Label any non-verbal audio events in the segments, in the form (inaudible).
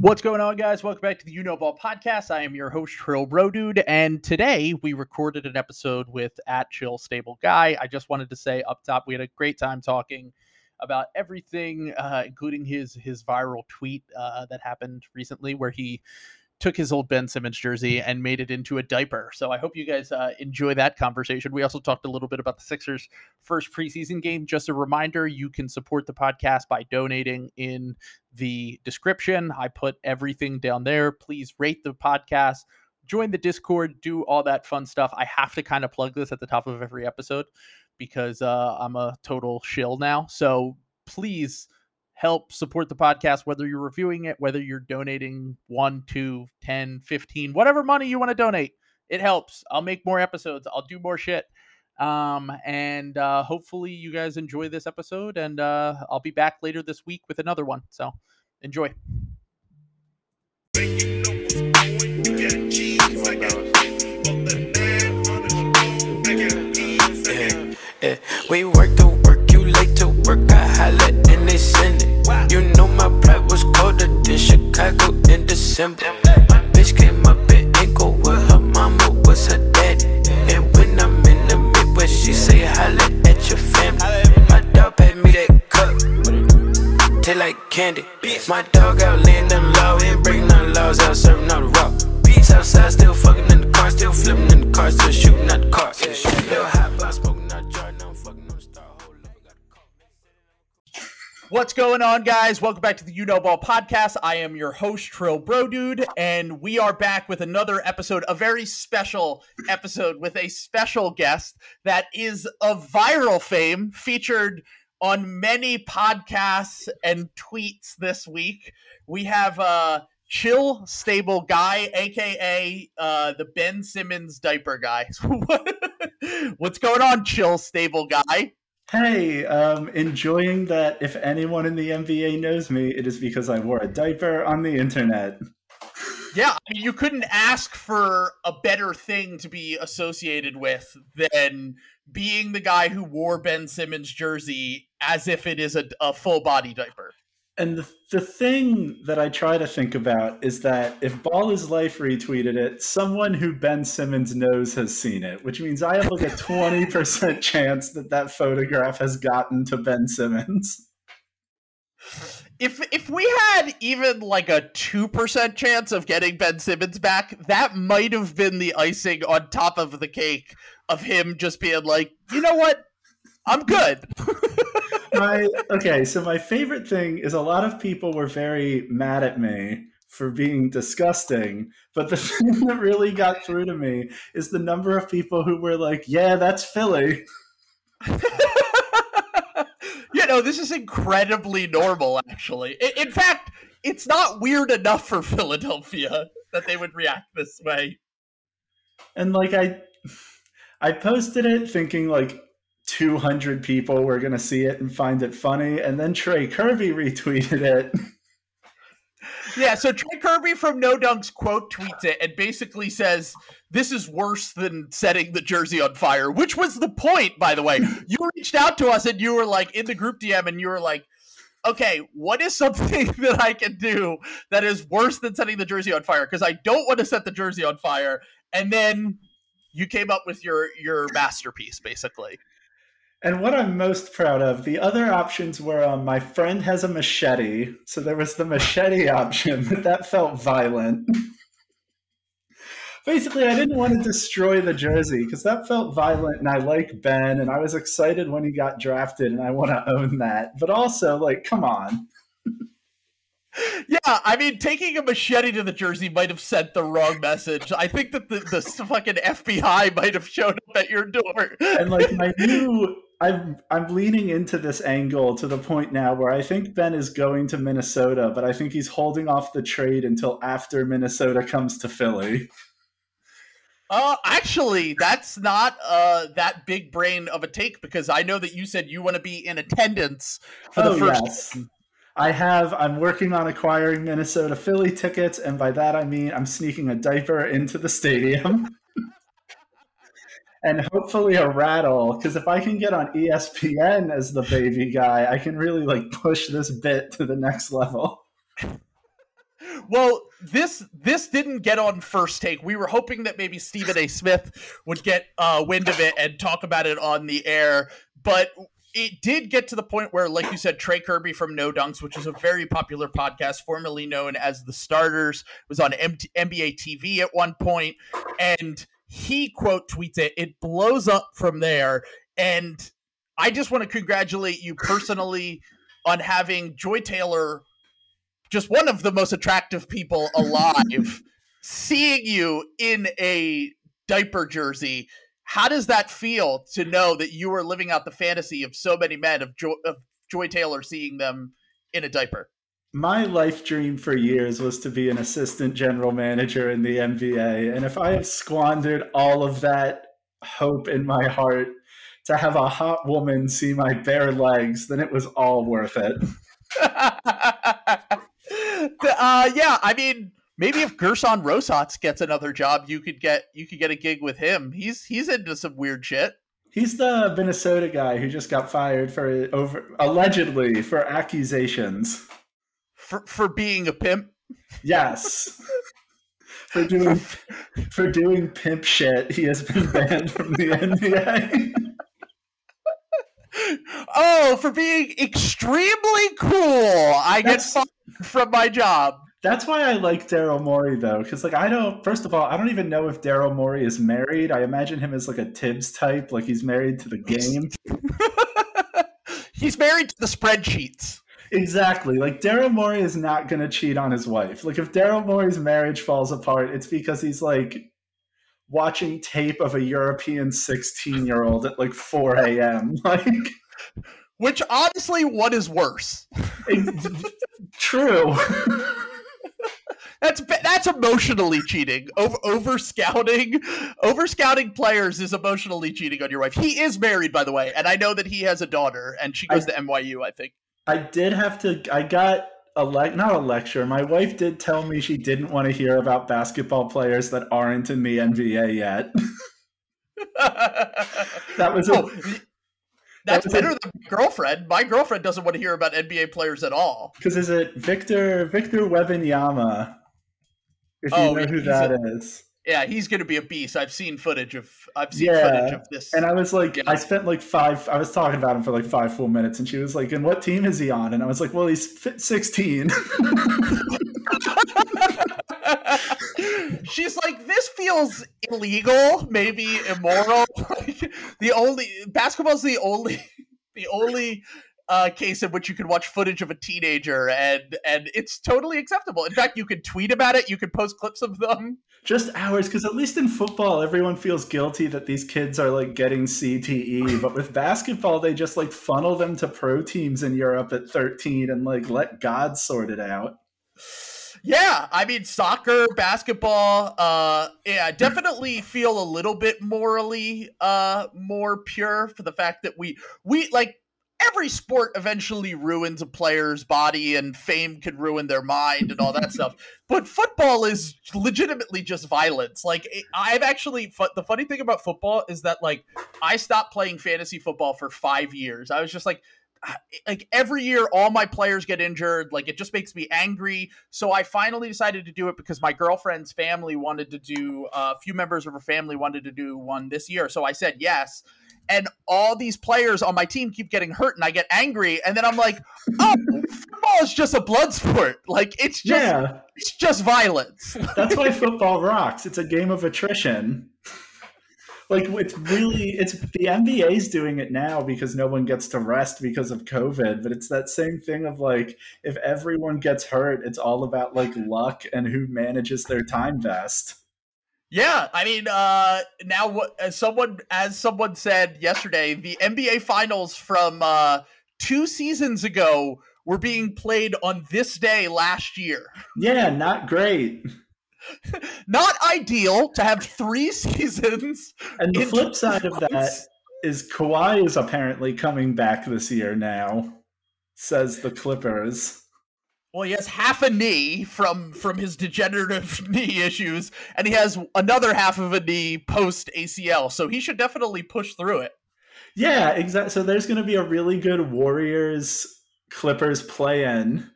What's going on, guys? Welcome back to the You Know Ball podcast. I am your host, Trill Bro Dude, and today we recorded an episode with at Chill Stable Guy. I just wanted to say up top, we had a great time talking about everything, uh, including his his viral tweet uh, that happened recently, where he took his old Ben Simmons jersey and made it into a diaper. So I hope you guys uh, enjoy that conversation. We also talked a little bit about the Sixers' first preseason game. Just a reminder, you can support the podcast by donating in the description. I put everything down there. Please rate the podcast, join the Discord, do all that fun stuff. I have to kind of plug this at the top of every episode because uh, I'm a total shill now. So please help support the podcast, whether you're reviewing it, whether you're donating one, two, 10, 15, whatever money you want to donate. It helps. I'll make more episodes. I'll do more shit. Um, and uh, hopefully you guys enjoy this episode. And uh, I'll be back later this week with another one. So enjoy. We work to work, you late to work, I holla You know my pride was colder than Chicago in December. My bitch came up in Inglewood, her mama was her daddy. And when I'm in the Midwest, she say holla at your family. My dog paid me that cup, taste like candy. My dog out laying them low, ain't breaking none laws out serving all the rock. Beats outside, still fucking in the car, still flipping in the car, still shooting at the car. Little hot What's going on, guys? Welcome back to the You Know Ball podcast. I am your host, Trill Bro Dude, and we are back with another episode, a very special episode with a special guest that is of viral fame, featured on many podcasts and tweets this week. We have uh Chill Stable Guy, aka uh the Ben Simmons diaper guy. (laughs) What's going on, Chill Stable Guy? Hey, um, enjoying that if anyone in the NBA knows me, it is because I wore a diaper on the internet. Yeah, I mean, you couldn't ask for a better thing to be associated with than being the guy who wore Ben Simmons' jersey as if it is a, a full body diaper. And the, the thing that I try to think about is that if Ball is Life retweeted it, someone who Ben Simmons knows has seen it, which means I have like a 20% (laughs) chance that that photograph has gotten to Ben Simmons. If if we had even like a two percent chance of getting Ben Simmons back, that might have been the icing on top of the cake of him just being like, you know what, I'm good. (laughs) my okay, so my favorite thing is a lot of people were very mad at me for being disgusting, but the (laughs) thing that really got through to me is the number of people who were like, "Yeah, that's Philly." (laughs) you know, this is incredibly normal, actually. In, in fact, it's not weird enough for Philadelphia that they would react this way. And like I I posted it thinking like 200 people were going to see it and find it funny and then Trey Kirby retweeted it. Yeah, so Trey Kirby from No Dunks quote tweets it and basically says, This is worse than setting the jersey on fire, which was the point, by the way. (laughs) You reached out to us and you were like in the group DM and you were like, Okay, what is something (laughs) that I can do that is worse than setting the jersey on fire? Because I don't want to set the jersey on fire. And then you came up with your your masterpiece, basically. And what I'm most proud of, the other options were um, my friend has a machete. So there was the machete (laughs) option, but that felt violent. Basically, I didn't want to destroy the jersey because that felt violent and I like Ben and I was excited when he got drafted and I want to own that. But also, like, come on. Yeah, I mean, taking a machete to the jersey might have sent the wrong message. I think that the, the fucking FBI might have showed up at your door. And like my new I'm I'm leaning into this angle to the point now where I think Ben is going to Minnesota, but I think he's holding off the trade until after Minnesota comes to Philly. Uh, actually, that's not uh that big brain of a take because I know that you said you want to be in attendance for the Oh, first. yes. I have I'm working on acquiring Minnesota Philly tickets, and by that I mean I'm sneaking a diaper into the stadium. (laughs) and hopefully a rattle, because if I can get on ESPN as the baby guy, I can really like push this bit to the next level. Well, this this didn't get on first take. We were hoping that maybe Stephen A. Smith would get uh, wind of it and talk about it on the air, but it did get to the point where, like you said, Trey Kirby from No Dunks, which is a very popular podcast, formerly known as The Starters, was on M- NBA TV at one point, and he quote tweets it. It blows up from there, and I just want to congratulate you personally (laughs) on having Joy Taylor, just one of the most attractive people alive, (laughs) seeing you in a diaper jersey. How does that feel to know that you are living out the fantasy of so many men of Joy, of Joy Taylor seeing them in a diaper? My life dream for years was to be an assistant general manager in the NBA. And if I have squandered all of that hope in my heart to have a hot woman see my bare legs, then it was all worth it. (laughs) uh, yeah, I mean, maybe if Gerson Rosas gets another job, you could get you could get a gig with him. He's he's into some weird shit. He's the Minnesota guy who just got fired for over allegedly for accusations for for being a pimp. Yes. (laughs) for doing for doing pimp shit, he has been banned from the NBA. oh, for being extremely cool. I That's, get fired from my job. That's why I like Daryl Morey though, because like I don't. First of all, I don't even know if Daryl Morey is married. I imagine him as like a Thibs type, like he's married to the game. (laughs) he's married to the spreadsheets. Exactly. Like Daryl Morey is not going to cheat on his wife. Like if Daryl Morey's marriage falls apart, it's because he's like watching tape of a European 16 year old at like 4 a.m. (laughs) Like, which honestly, what is worse? True. that's that's emotionally cheating. Over over scouting, over scouting players is emotionally cheating on your wife. He is married, by the way, and I know that he has a daughter, and she goes I, to NYU. I think. I did have to. I got a le- not a lecture. My wife did tell me she didn't want to hear about basketball players that aren't in the NBA yet. (laughs) that was oh, that's that better a, than girlfriend. My girlfriend doesn't want to hear about NBA players at all. Because is it Victor Victor Wembanyama? If you oh, know who that a, is. Yeah, he's going to be a beast. I've seen footage of I've seen yeah. footage of this. And I was like, yeah. I spent like five. I was talking about him for like five full minutes, and she was like, "And what team is he on?" And I was like, "Well, he's 16." (laughs) She's like, "This feels illegal, maybe immoral. (laughs) The only basketball's the only the only uh, case in which you can watch footage of a teenager and and it's totally acceptable. In fact, you could tweet about it. You could post clips of them. Just hours, because at least in football, everyone feels guilty that these kids are like getting CTE. but with basketball, they just like funnel them to pro teams in Europe at 13 and like let God sort it out. Yeah, I mean soccer, basketball, uh yeah, definitely feel a little bit morally uh more pure for the fact that we we like every sport eventually ruins a player's body and fame can ruin their mind and all that stuff. (laughs) But football is legitimately just violence. Like I've actually the funny thing about football is that like I stopped playing fantasy football for 5 years. I was just like like every year all my players get injured like it just makes me angry so i finally decided to do it because my girlfriend's family wanted to do uh, a few members of her family wanted to do one this year so i said yes and all these players on my team keep getting hurt and I get angry and then I'm like, "Oh, football is just a blood sport. Like it's just yeah. it's just violence." (laughs) That's why football rocks. It's a game of attrition. Like it's really it's the NBA's doing it now because no one gets to rest because of COVID, but it's that same thing of like if everyone gets hurt, it's all about like luck and who manages their time best. Yeah, I mean, uh, now what? As someone, as someone said yesterday, the NBA Finals from uh, two seasons ago were being played on this day last year. Yeah, not great. (laughs) not ideal to have three (laughs) seasons. And the flip side of that is Kawhi is apparently coming back this year now, says the Clippers. Well, he has half a knee from from his degenerative (laughs) knee issues, and he has another half of a knee post ACL. So he should definitely push through it. Yeah, exactly. So there's going to be a really good Warriors Clippers play in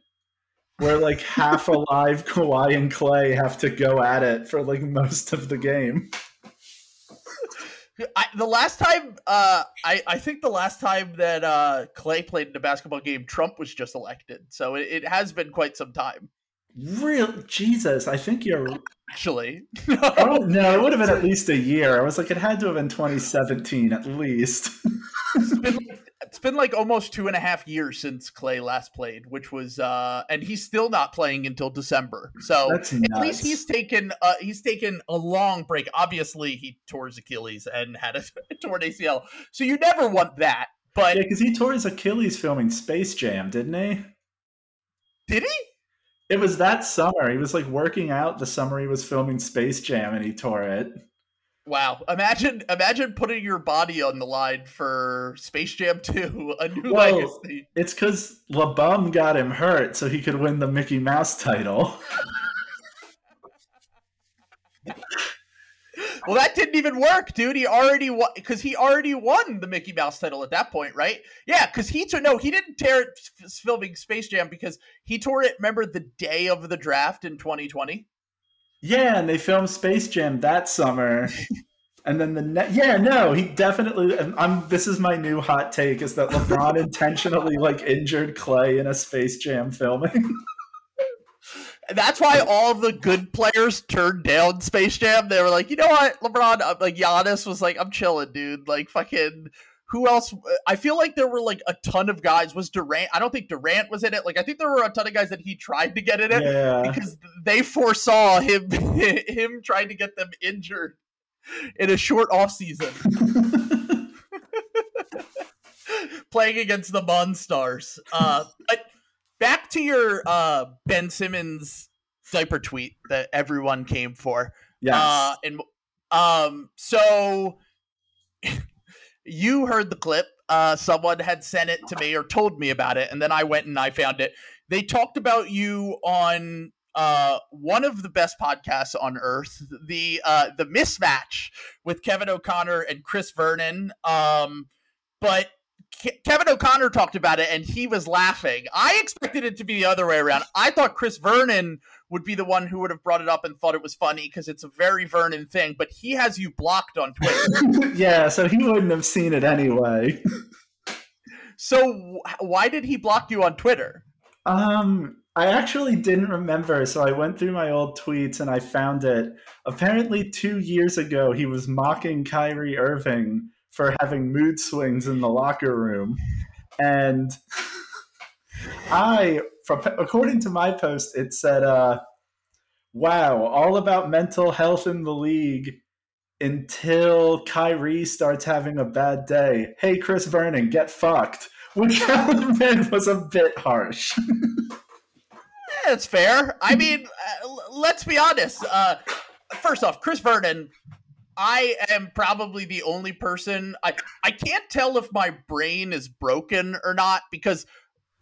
where like (laughs) half alive Kawhi and Clay have to go at it for like most of the game. (laughs) I, the last time, uh, I, I think the last time that uh, Clay played in a basketball game, Trump was just elected. So it, it has been quite some time. Real Jesus, I think you're (laughs) Actually, (laughs) oh no, it would have been at least a year. I was like, it had to have been 2017 at least. (laughs) it's been, it's been like almost two and a half years since Clay last played, which was, uh, and he's still not playing until December. So at least he's taken, uh, he's taken a long break. Obviously, he tore his Achilles and had a (laughs) torn ACL, so you never want that. But Yeah, because he tore his Achilles filming Space Jam, didn't he? did he? It was that summer. He was like working out the summer he was filming Space Jam and he tore it. Wow! Imagine, imagine putting your body on the line for Space Jam 2, a new Well, legacy. It's because LeBum got him hurt so he could win the Mickey Mouse title. (laughs) Well, that didn't even work, dude. He already won because he already won the Mickey Mouse title at that point, right? Yeah, because he tore no, he didn't tear it f- filming Space Jam because he tore it. Remember the day of the draft in 2020? Yeah, and they filmed Space Jam that summer. (laughs) And then the ne- yeah no he definitely I'm this is my new hot take is that LeBron (laughs) intentionally like injured Clay in a Space Jam filming. (laughs) That's why all the good players turned down Space Jam. They were like, you know what, LeBron, uh, like Giannis was like, I'm chilling, dude. Like fucking. Who else? I feel like there were like a ton of guys. Was Durant? I don't think Durant was in it. Like I think there were a ton of guys that he tried to get in it. yeah. because they foresaw him (laughs) him trying to get them injured in a short off season (laughs) playing against the Monstars. Uh, but back to your uh, Ben Simmons diaper tweet that everyone came for. yes. Uh, and um, so you heard the clip. Uh, someone had sent it to me or told me about it, and then I went and I found it. They talked about you on uh, one of the best podcasts on earth, the uh, the mismatch with Kevin O'Connor and Chris Vernon. Um, but Ke- Kevin O'Connor talked about it, and he was laughing. I expected it to be the other way around. I thought Chris Vernon would be the one who would have brought it up and thought it was funny because it's a very Vernon thing, but he has you blocked on Twitter. (laughs) yeah, so he wouldn't have seen it anyway. so wh- why did he block you on Twitter? Um, I actually didn't remember, so I went through my old tweets and I found it. Apparently, two years ago, he was mocking Kyrie Irving for having mood swings in the locker room, and I, from according to my post, it said, uh, "Wow, all about mental health in the league." Until Kyrie starts having a bad day. Hey, Chris Vernon, get fucked. Which (laughs) admit was a bit harsh. (laughs) That's fair. I mean, uh, let's be honest. Uh, first off, Chris Vernon, I am probably the only person I I can't tell if my brain is broken or not because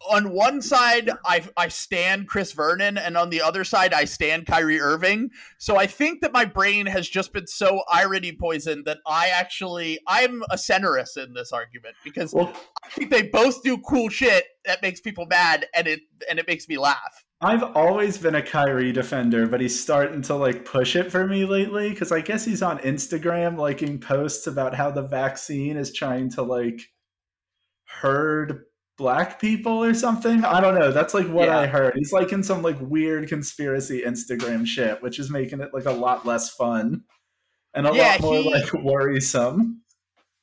on one side I I stand Chris Vernon and on the other side I stand Kyrie Irving. So I think that my brain has just been so irony poisoned that I actually I'm a centerist in this argument because Well, I think they both do cool shit that makes people mad and it and it makes me laugh. I've always been a Kyrie defender, but he's starting to like push it for me lately because I guess he's on Instagram liking posts about how the vaccine is trying to like herd black people or something. I don't know. That's like what Yeah. I heard. He's like in some like weird conspiracy Instagram shit, which is making it like a lot less fun and a Yeah, lot more he- like worrisome.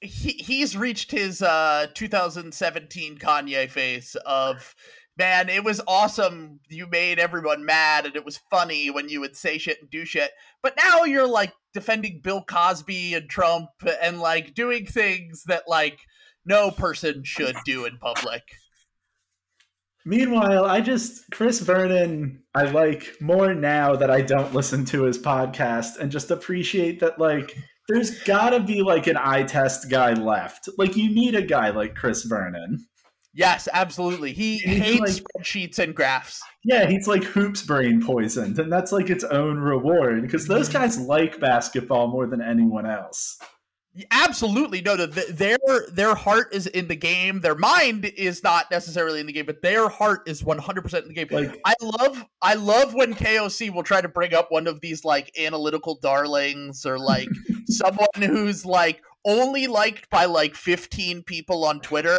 he he's reached his uh 2017 Kanye phase of man, it was awesome. You made everyone mad and it was funny when you would say shit and do shit. But now you're like defending Bill Cosby and Trump and like doing things that like no person should do in public. Meanwhile, I just Chris Vernon I like more now that I don't listen to his podcast and just appreciate that like there's gotta be like an eye test guy left. Like you need a guy like Chris Vernon. Yes, absolutely. He He's hates like- spreadsheets and graphs. Yeah, he's like hoops brain poisoned, and that's like its own reward because those guys like basketball more than anyone else. Absolutely, no. The, their their heart is in the game. Their mind is not necessarily in the game, but their heart is one hundred percent in the game. Like- I love I love when KOC will try to bring up one of these like analytical darlings or like (laughs) someone who's like only liked by like fifteen people on Twitter,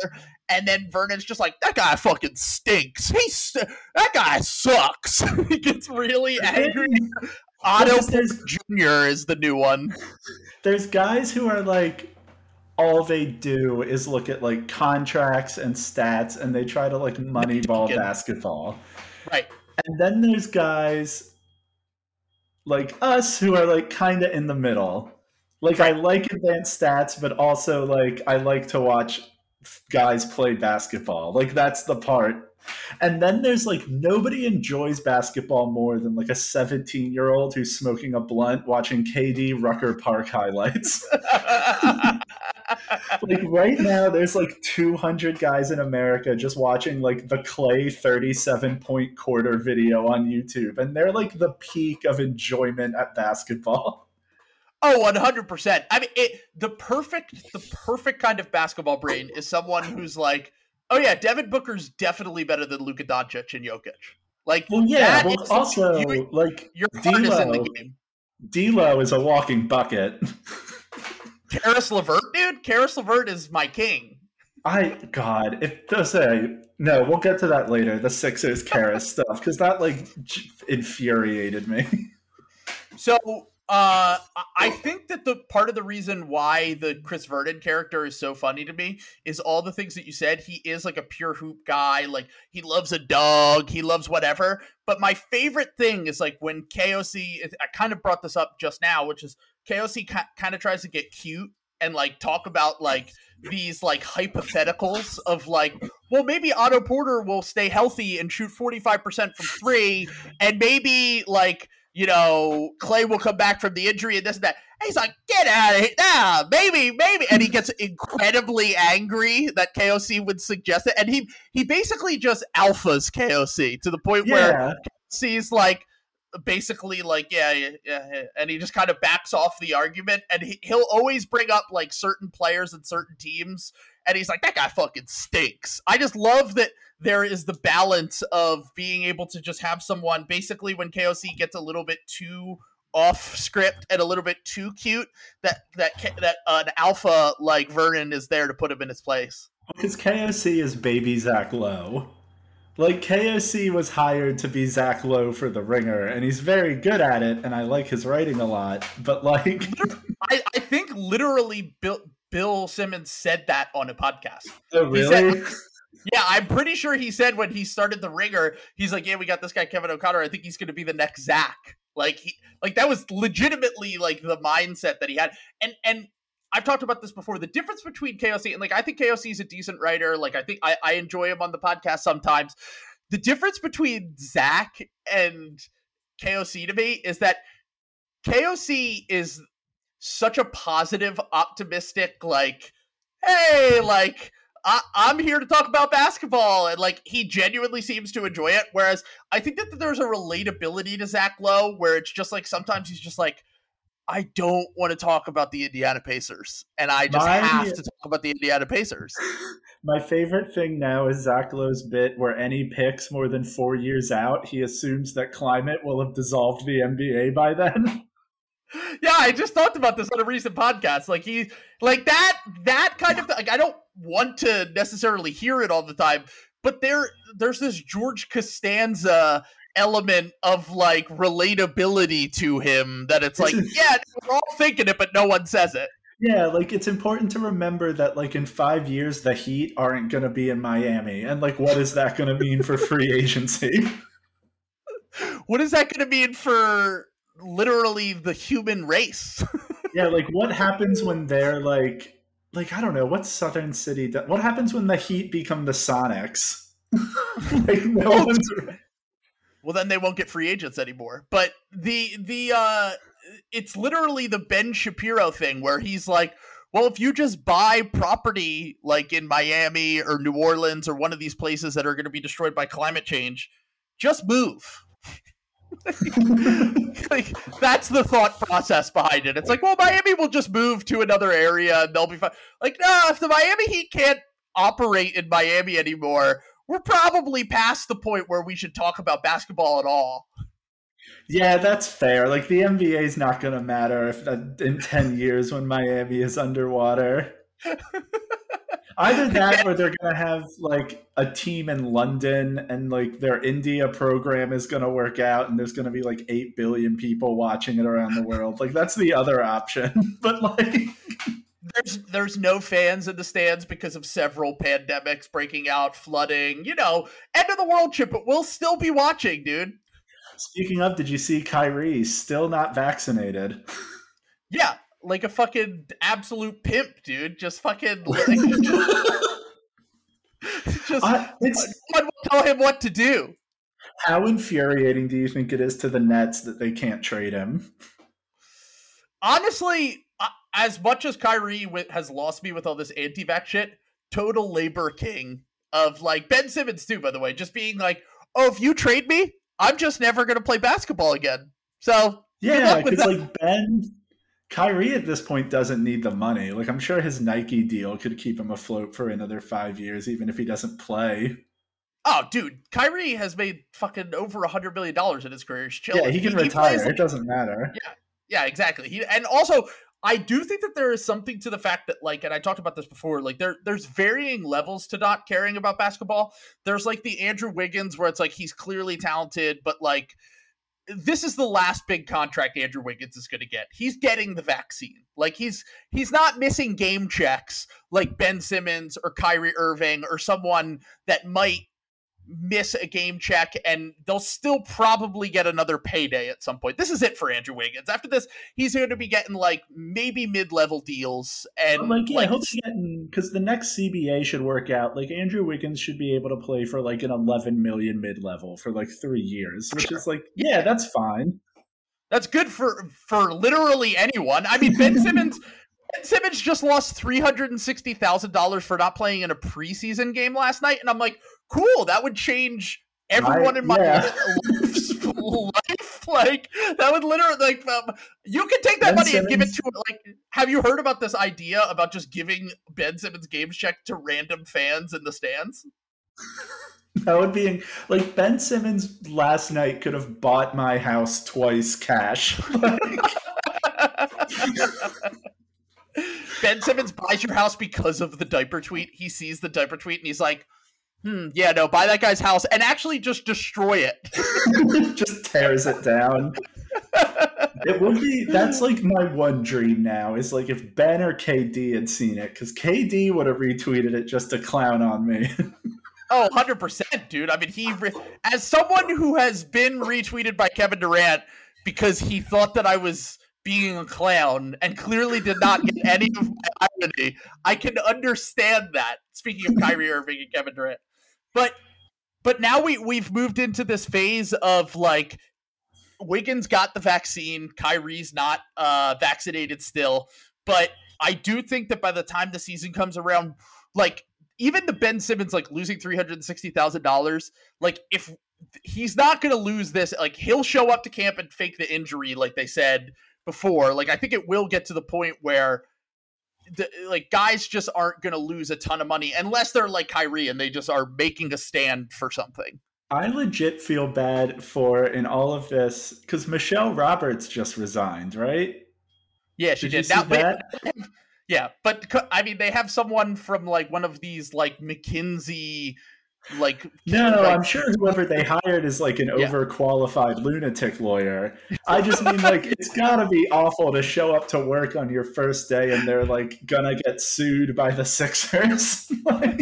and then Vernon's just like that guy fucking stinks. He's that guy sucks. (laughs) he gets really angry. Otto there's Junior is the new one. (laughs) there's guys who are like all they do is look at like contracts and stats and they try to like (laughs) moneyball basketball. Right. And then there's guys like us who are like kind of in the middle. Like I like advanced stats, but also like I like to watch guys play basketball. Like that's the part. And then there's like nobody enjoys basketball more than like a 17 year old who's smoking a blunt watching KD Rucker Park highlights. (laughs) like right now there's like 200 guys in america just watching like the clay 37 point quarter video on youtube and they're like the peak of enjoyment at basketball Oh, Oh, one hundred percent. I mean, it, the perfect, the perfect kind of basketball brain is someone who's like, oh yeah, Devin Booker's definitely better than Luka Doncic and Jokic. Like, well yeah that well is- also you- like your heart is in the game. D'Lo is a walking bucket Caris LeVert, dude. Caris LeVert is my king. i god if those say no we'll get to that later the sixers Karras (laughs) stuff because that like infuriated me So, uh, I- think that the part of the reason why the Chris Vernon character is so funny to me is all the things that you said. He is like a pure hoop guy. Like he loves a dog. He loves whatever. But my favorite thing is like when KOC. I kind of brought this up just now, which is KOC kind of tries to get cute and like talk about like these like hypotheticals of like, well, maybe Otto Porter will stay healthy and shoot forty five percent from three, and maybe like you know, Clay will come back from the injury and this and that. And he's like, get out of here. Nah, maybe, maybe. And he gets (laughs) incredibly angry that KOC would suggest it. And he he basically just alphas KOC to the point where yeah sees like basically like yeah, yeah, yeah, and he just kind of backs off the argument and he, he'll always bring up like certain players and certain teams and he's like that guy fucking stinks i just love that there is the balance of being able to just have someone basically when koc gets a little bit too off script and a little bit too cute that that that uh, an alpha like vernon is there to put him in his place Because KOC is baby Zach Lowe. Like KOC was hired to be Zach Lowe for the Ringer, and he's very good at it, and I like his writing a lot. But like, I, I think literally Bill Bill Simmons said that on a podcast. oh He said- really? Yeah, I'm pretty sure he said when he started the ringer, he's like, "Yeah, we got this guy Kevin O'Connor. I think he's going to be the next Zach." Like he, like that was legitimately like the mindset that he had. And and I've talked about this before. The difference between KOC and like I think KOC is a decent writer. Like I think I, I enjoy him on the podcast sometimes. The difference between Zach and KOC to me is that KOC is such a positive, optimistic, like, hey, like I, I'm here to talk about basketball, and like he genuinely seems to enjoy it. Whereas I think that there's a relatability to Zach Lowe, where it's just like sometimes he's just like, I don't want to talk about the Indiana Pacers, and I just My- have to talk about the Indiana Pacers. (laughs) My favorite thing now is Zach Lowe's bit where any picks more than four years out, he assumes that climate will have dissolved the NBA by then. (laughs) yeah, I just talked about this on a recent podcast. Like he, like that, that kind of like I don't want to necessarily hear it all the time, but there, there's this George Costanza element of like relatability to him that it's like, (laughs) yeah, we're all thinking it, but no one says it. Yeah, like it's important to remember that like in five years the Heat aren't gonna be in Miami. And like what is that gonna mean for free (laughs) agency? What is that going to mean for literally the human race? (laughs) yeah, like what happens when they're like like I don't know, what's Southern City do- what happens when the Heat become the Sonics? like no one's well then they won't get free agents anymore but the the uh it's literally the ben shapiro thing where he's like well if you just buy property like in miami or new orleans or one of these places that are going to be destroyed by climate change just move (laughs) like that's the thought process behind it. It's like, well, Miami will just move to another area and they'll be fine. Like, no, if the Miami Heat can't operate in Miami anymore, we're probably past the point where we should talk about basketball at all. Yeah, that's fair. Like the NBA is not going to matter if uh, in 10 years when Miami is underwater. (laughs) Either that or they're going to have like a team in London and like their India program is going to work out and there's going to be like 8 billion people watching it around the world. Like that's the other option. (laughs) but like there's there's no fans in the stands because of several pandemics breaking out, flooding, you know, end of the world trip, but we'll still be watching, dude. Speaking of, did you see Kyrie still not vaccinated? (laughs) Yeah, like a fucking absolute pimp, dude. Just fucking. (laughs) Like, (laughs) just I- it's- no one will tell him what to do. How infuriating do you think it is to the Nets that they can't trade him? Honestly, as much as Kyrie wi- has lost me with all this anti-vax shit, total labor king of like Ben Simmons too. By the way, just being like, oh, if you trade me, I'm just never gonna play basketball again. So Yeah, because like Ben, Kyrie at this point doesn't need the money. Like I'm sure his Nike deal could keep him afloat for another five years, even if he doesn't play. Oh, dude, Kyrie has made fucking over a hundred million dollars in his career. He's chilling. Yeah, he can plays retire. like- it doesn't matter. Yeah, yeah, exactly. He and also I do think that there is something to the fact that like, and I talked about this before. Like, there there's varying levels to not caring about basketball. There's like the Andrew Wiggins where it's like he's clearly talented, but like this is the last big contract Andrew Wiggins is going to get. He's getting the vaccine. Like he's he's not missing game checks like Ben Simmons or Kyrie Irving or someone that might miss a game check and they'll still probably get another payday at some point. This is it for Andrew Wiggins. After this, he's going to be getting like maybe mid-level deals and But like, yeah, like he'll be getting because the next CBA should work out. Like Andrew Wiggins should be able to play for like an 11 million mid level for like three years, which Sure. is like, yeah, that's fine. That's good for for literally anyone. I mean, Ben (laughs) Simmons. Ben Simmons just lost three hundred and sixty thousand dollars for not playing in a preseason game last night, and I'm like, cool. That would change everyone in my yeah. life. Like that would literally like um, you could take that Ben money and give it to like. Have you heard about this idea about just giving Ben Simmons game check to random fans in the stands? (laughs) That would be like Ben Simmons last night could have bought my house twice cash. (laughs) (laughs) Ben Simmons buys your house because of the diaper tweet. He sees the diaper tweet and he's like, hmm, yeah, no, buy that guy's house and actually just destroy it. (laughs) (laughs) just tears it down. It would be that's like my one dream now is like if Ben or KD had seen it because KD would have retweeted it just to clown on me. (laughs) Oh, 100%, dude. I mean, he, re- as someone who has been retweeted by Kevin Durant because he thought that I was being a clown and clearly did not get any of my irony, I can understand that. Speaking of Kyrie Irving and Kevin Durant. But, but now we, we've moved into this phase of like, Wiggins got the vaccine, Kyrie's not uh, vaccinated still. But I do think that by the time the season comes around, like, even the Ben Simmons like losing three hundred and sixty thousand dollars, like if he's not going to lose this, like he'll show up to camp and fake the injury, like they said before. Like I think it will get to the point where. The, like guys just aren't going to lose a ton of money unless they're like Kyrie and they just are making a stand for something. I legit feel bad for in all of this because Michelle Roberts just resigned, right? Yeah, she Did did. Now, that? yeah, but I mean, they have someone from like one of these like McKinsey, like No, no, (laughs) like- I'm sure whoever they hired is like an Yeah. overqualified lunatic lawyer. I (laughs) just mean like it's gotta be awful to show up to work on your first day and they're like gonna get sued by the Sixers. (laughs) like,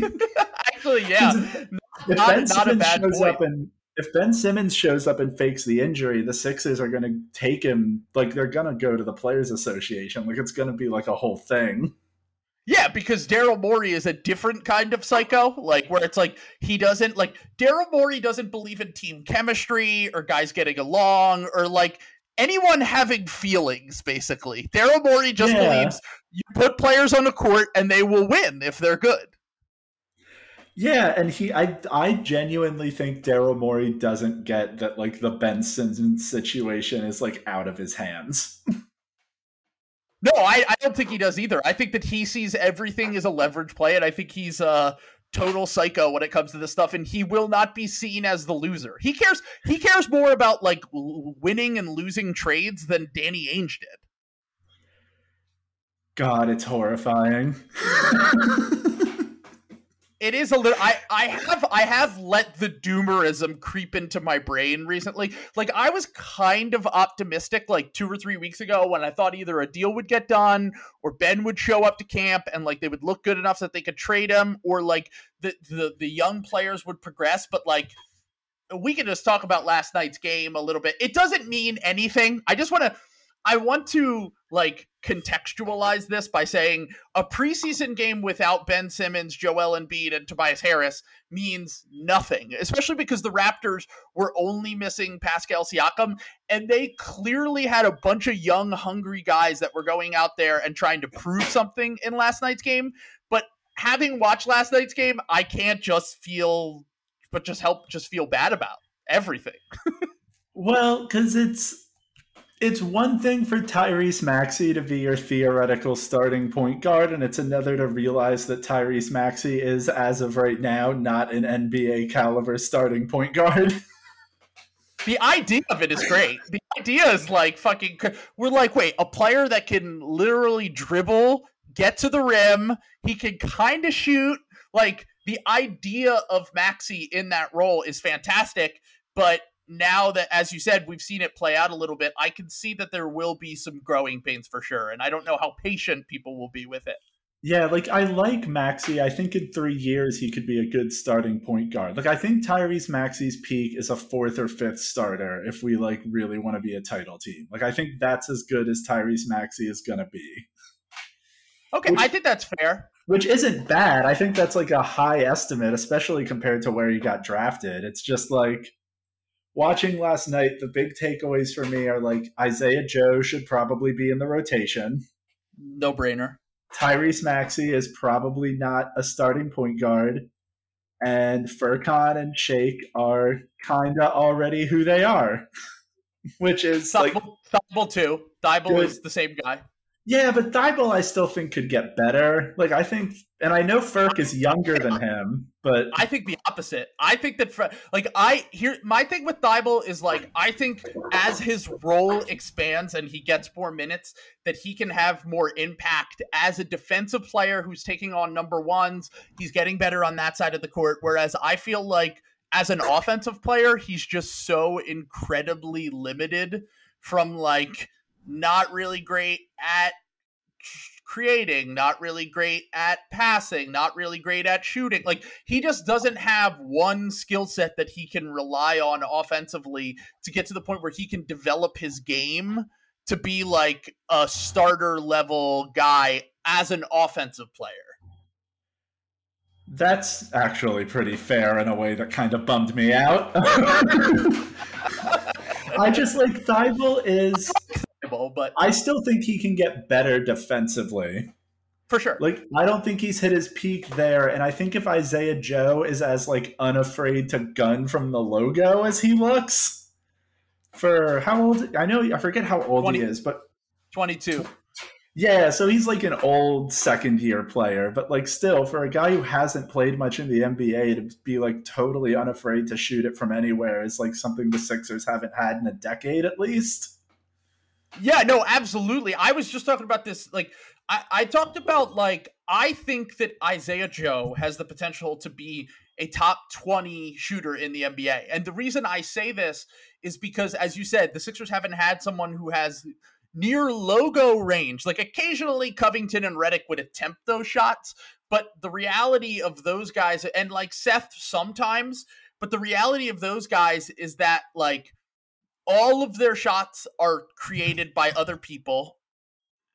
actually, yeah, if not- Ben not a Simmons bad shows point. up and if Ben Simmons shows up and fakes the injury, the Sixers are gonna take him like they're gonna go to the Players Association. Like it's gonna be like a whole thing. Yeah, because Daryl Morey is a different kind of psycho, like where it's like he doesn't like Daryl Morey doesn't believe in team chemistry or guys getting along or like anyone having feelings. Basically, Daryl Morey just Yeah. believes you put players on the court and they will win if they're good. Yeah, and he, I, I genuinely think Daryl Morey doesn't get that like the Ben Simmons situation is like out of his hands. (laughs) no, I, I don't think he does either. I think that he sees everything as a leverage play, and I think he's a total psycho when it comes to this stuff, and he will not be seen as the loser. He cares. He cares more about like winning and losing trades than Danny Ainge did. God, it's horrifying. (laughs) it is a little I, I have I have let the doomerism creep into my brain recently. Like I was kind of optimistic like 2 or 3 weeks ago when I thought either a deal would get done or Ben would show up to camp and like they would look good enough that they could trade him or like the the, the young players would progress but like we can just talk about last night's game a little bit. It doesn't mean anything. I just want to I want to like contextualize this by saying a preseason game without Ben Simmons, Joel Embiid, and Tobias Harris means nothing, especially because the Raptors were only missing Pascal Siakam, and they clearly had a bunch of young, hungry guys that were going out there and trying to prove something in last night's game. But having watched last night's game, I can't just feel, but just help, just feel bad about everything. (laughs) well, because it's it's one thing for Tyrese Maxey to be your theoretical starting point guard, and it's another to realize that Tyrese Maxey is, as of right now, not an NBA caliber starting point guard. (laughs) The idea of it is great. The idea is like fucking. We're like, wait, a player that can literally dribble, get to the rim, he can kind of shoot. Like the idea of Maxey in that role is fantastic, but now that, as you said, we've seen it play out a little bit, I can see that there will be some growing pains for sure. And I don't know how patient people will be with it. Yeah, like I like Maxey. I think in three years he could be a good starting point guard. Like I think Tyrese Maxey's peak is a fourth or fifth starter if we like really want to be a title team. Like I think that's as good as Tyrese Maxey is gonna be. Okay, which, I think that's fair. Which isn't bad. I think that's like a high estimate, especially compared to where he got drafted. It's just like watching last night, the big takeaways for me are like Isaiah Joe should probably be in the rotation. No brainer. Tyrese Maxey is probably not a starting point guard. And Furkan and Shake are kind of already who they are, (laughs) which is Thybulle, like too. Thybulle is the same guy. Yeah, but Thybulle I still think could get better. Like I think, and I know Furk is younger than him, but I think the opposite. I think that like I here my thing with Thybulle is like I think as his role expands and he gets more minutes, that he can have more impact as a defensive player who's taking on number ones. He's getting better on that side of the court. Whereas I feel like as an offensive player, he's just so incredibly limited from like not really great at creating, not really great at passing, not really great at shooting. Like he just doesn't have one skill set that he can rely on offensively to get to the point where he can develop his game to be like a starter level guy as an offensive player. That's actually pretty fair in a way that kind of bummed me out. (laughs) I just like Thybulle is but I still think he can get better defensively. For sure. Like I don't think he's hit his peak there and I think if Isaiah Joe is as like unafraid to gun from the logo as he looks for how old I know I forget how old 20, he is, but 22. Yeah, so he's like an old second year player, but like still for a guy who hasn't played much in the NBA to be like totally unafraid to shoot it from anywhere is like something the Sixers haven't had in a decade at least. Yeah, no, absolutely. I was just talking about this. Like, I, I talked about, like, I think that Isaiah Joe has the potential to be a top 20 shooter in the NBA. And the reason I say this is because, as you said, the Sixers haven't had someone who has near logo range. Like, occasionally Covington and Redick would attempt those shots, but the reality of those guys, and like Seth sometimes, but the reality of those guys is that, like, all of their shots are created by other people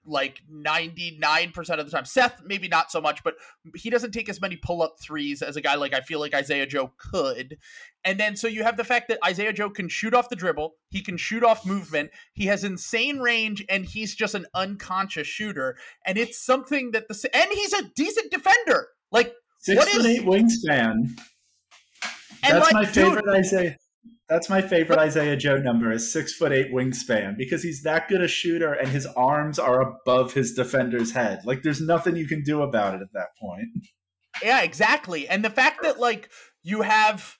like 99% of the time. Seth, maybe not so much, but he doesn't take as many pull up threes as a guy like I feel like Isaiah Joe could. And then so you have the fact that Isaiah Joe can shoot off the dribble, he can shoot off movement, he has insane range, and he's just an unconscious shooter. And it's something that the and he's a decent defender. Like Six What is- eight wingspan. That's like, my dude, favorite Isaiah. That's my favorite Isaiah Joe number is six foot eight wingspan because he's that good a shooter and his arms are above his defender's head. Like there's nothing you can do about it at that point. Yeah, exactly. And the fact that like you have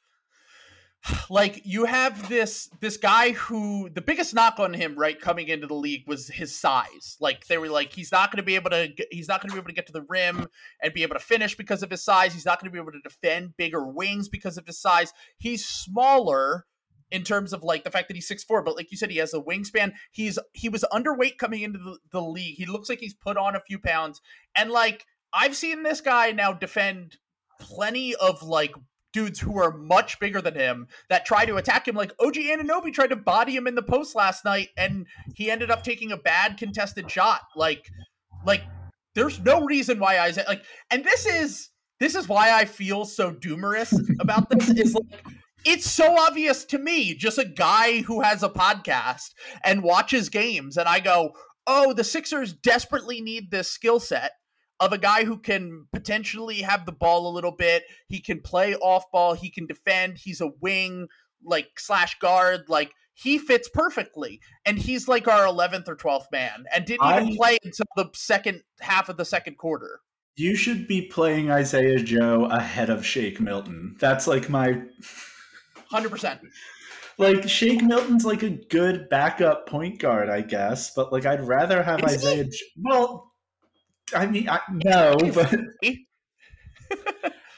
like you have this this guy who the biggest knock on him right coming into the league was his size. Like they were like he's not going to be able to he's not going to be able to get to the rim and be able to finish because of his size. He's not going to be able to defend bigger wings because of his size. He's smaller in terms of like the fact that he's 6'4 but like you said he has a wingspan. He's he was underweight coming into the, the league. He looks like he's put on a few pounds. And like i've seen this guy now defend plenty of like dudes who are much bigger than him that try to attack him. Like OG Anunoby tried to body him in the post last night and he ended up taking a bad contested shot. Like like there's no reason why isaiah like and this is this is why i feel so doomerous about this is like it's so obvious to me, just a guy who has a podcast and watches games, and I go, oh, the Sixers desperately need this skill set of a guy who can potentially have the ball a little bit. He can play off ball, he can defend, he's a wing, like slash guard, like he fits perfectly. And he's like our 11th or 12th man and didn't even I- play until the second half of the second quarter. You should be playing Isaiah Joe ahead of Shake Milton. That's like my 100%. like Shake Milton's like a good backup point guard, I guess, but like I'd rather have Is? Isaiah. Jo- well, I mean, I, no, but (laughs)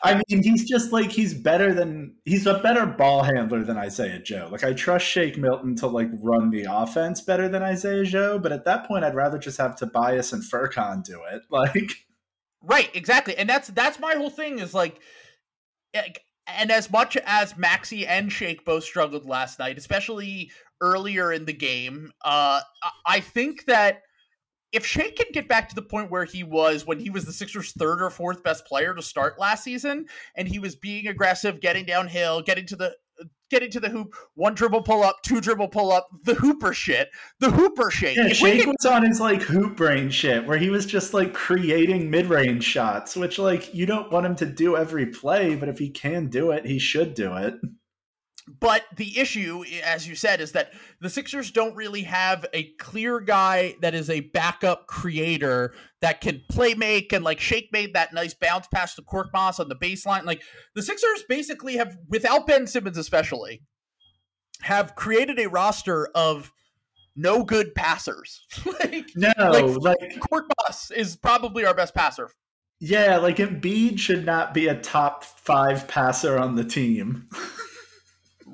I mean, he's just like he's better than he's a better ball handler than Isaiah Joe. Like I trust Shake Milton to like run the offense better than Isaiah Joe, but at that point, I'd rather just have Tobias and Furkan do it. (laughs) Like, Right, exactly. And that's that's my whole thing is like like, and as much as Maxey and Shake both struggled last night, especially earlier in the game, uh I- think that if Shake can get back to the point where he was when he was the Sixers' third or fourth best player to start last season, and he was being aggressive, getting downhill, getting to the getting to the hoop, one dribble pull up, two dribble pull up, the hooper shit, the hooper shake. yeah, If Shake can- was on his like hoop brain shit, where he was just like creating mid range shots, which like you don't want him to do every play, but if he can do it, he should do it. But the issue, as you said, is that the Sixers don't really have a clear guy that is a backup creator that can play make and like Shake made that nice bounce pass to Korkmaz on the baseline. Like the Sixers basically have, without Ben Simmons especially, have created a roster of no good passers. (laughs) like No, Like- like Korkmaz is probably our best passer. Yeah, like Embiid should not be a top five passer on the team. (laughs)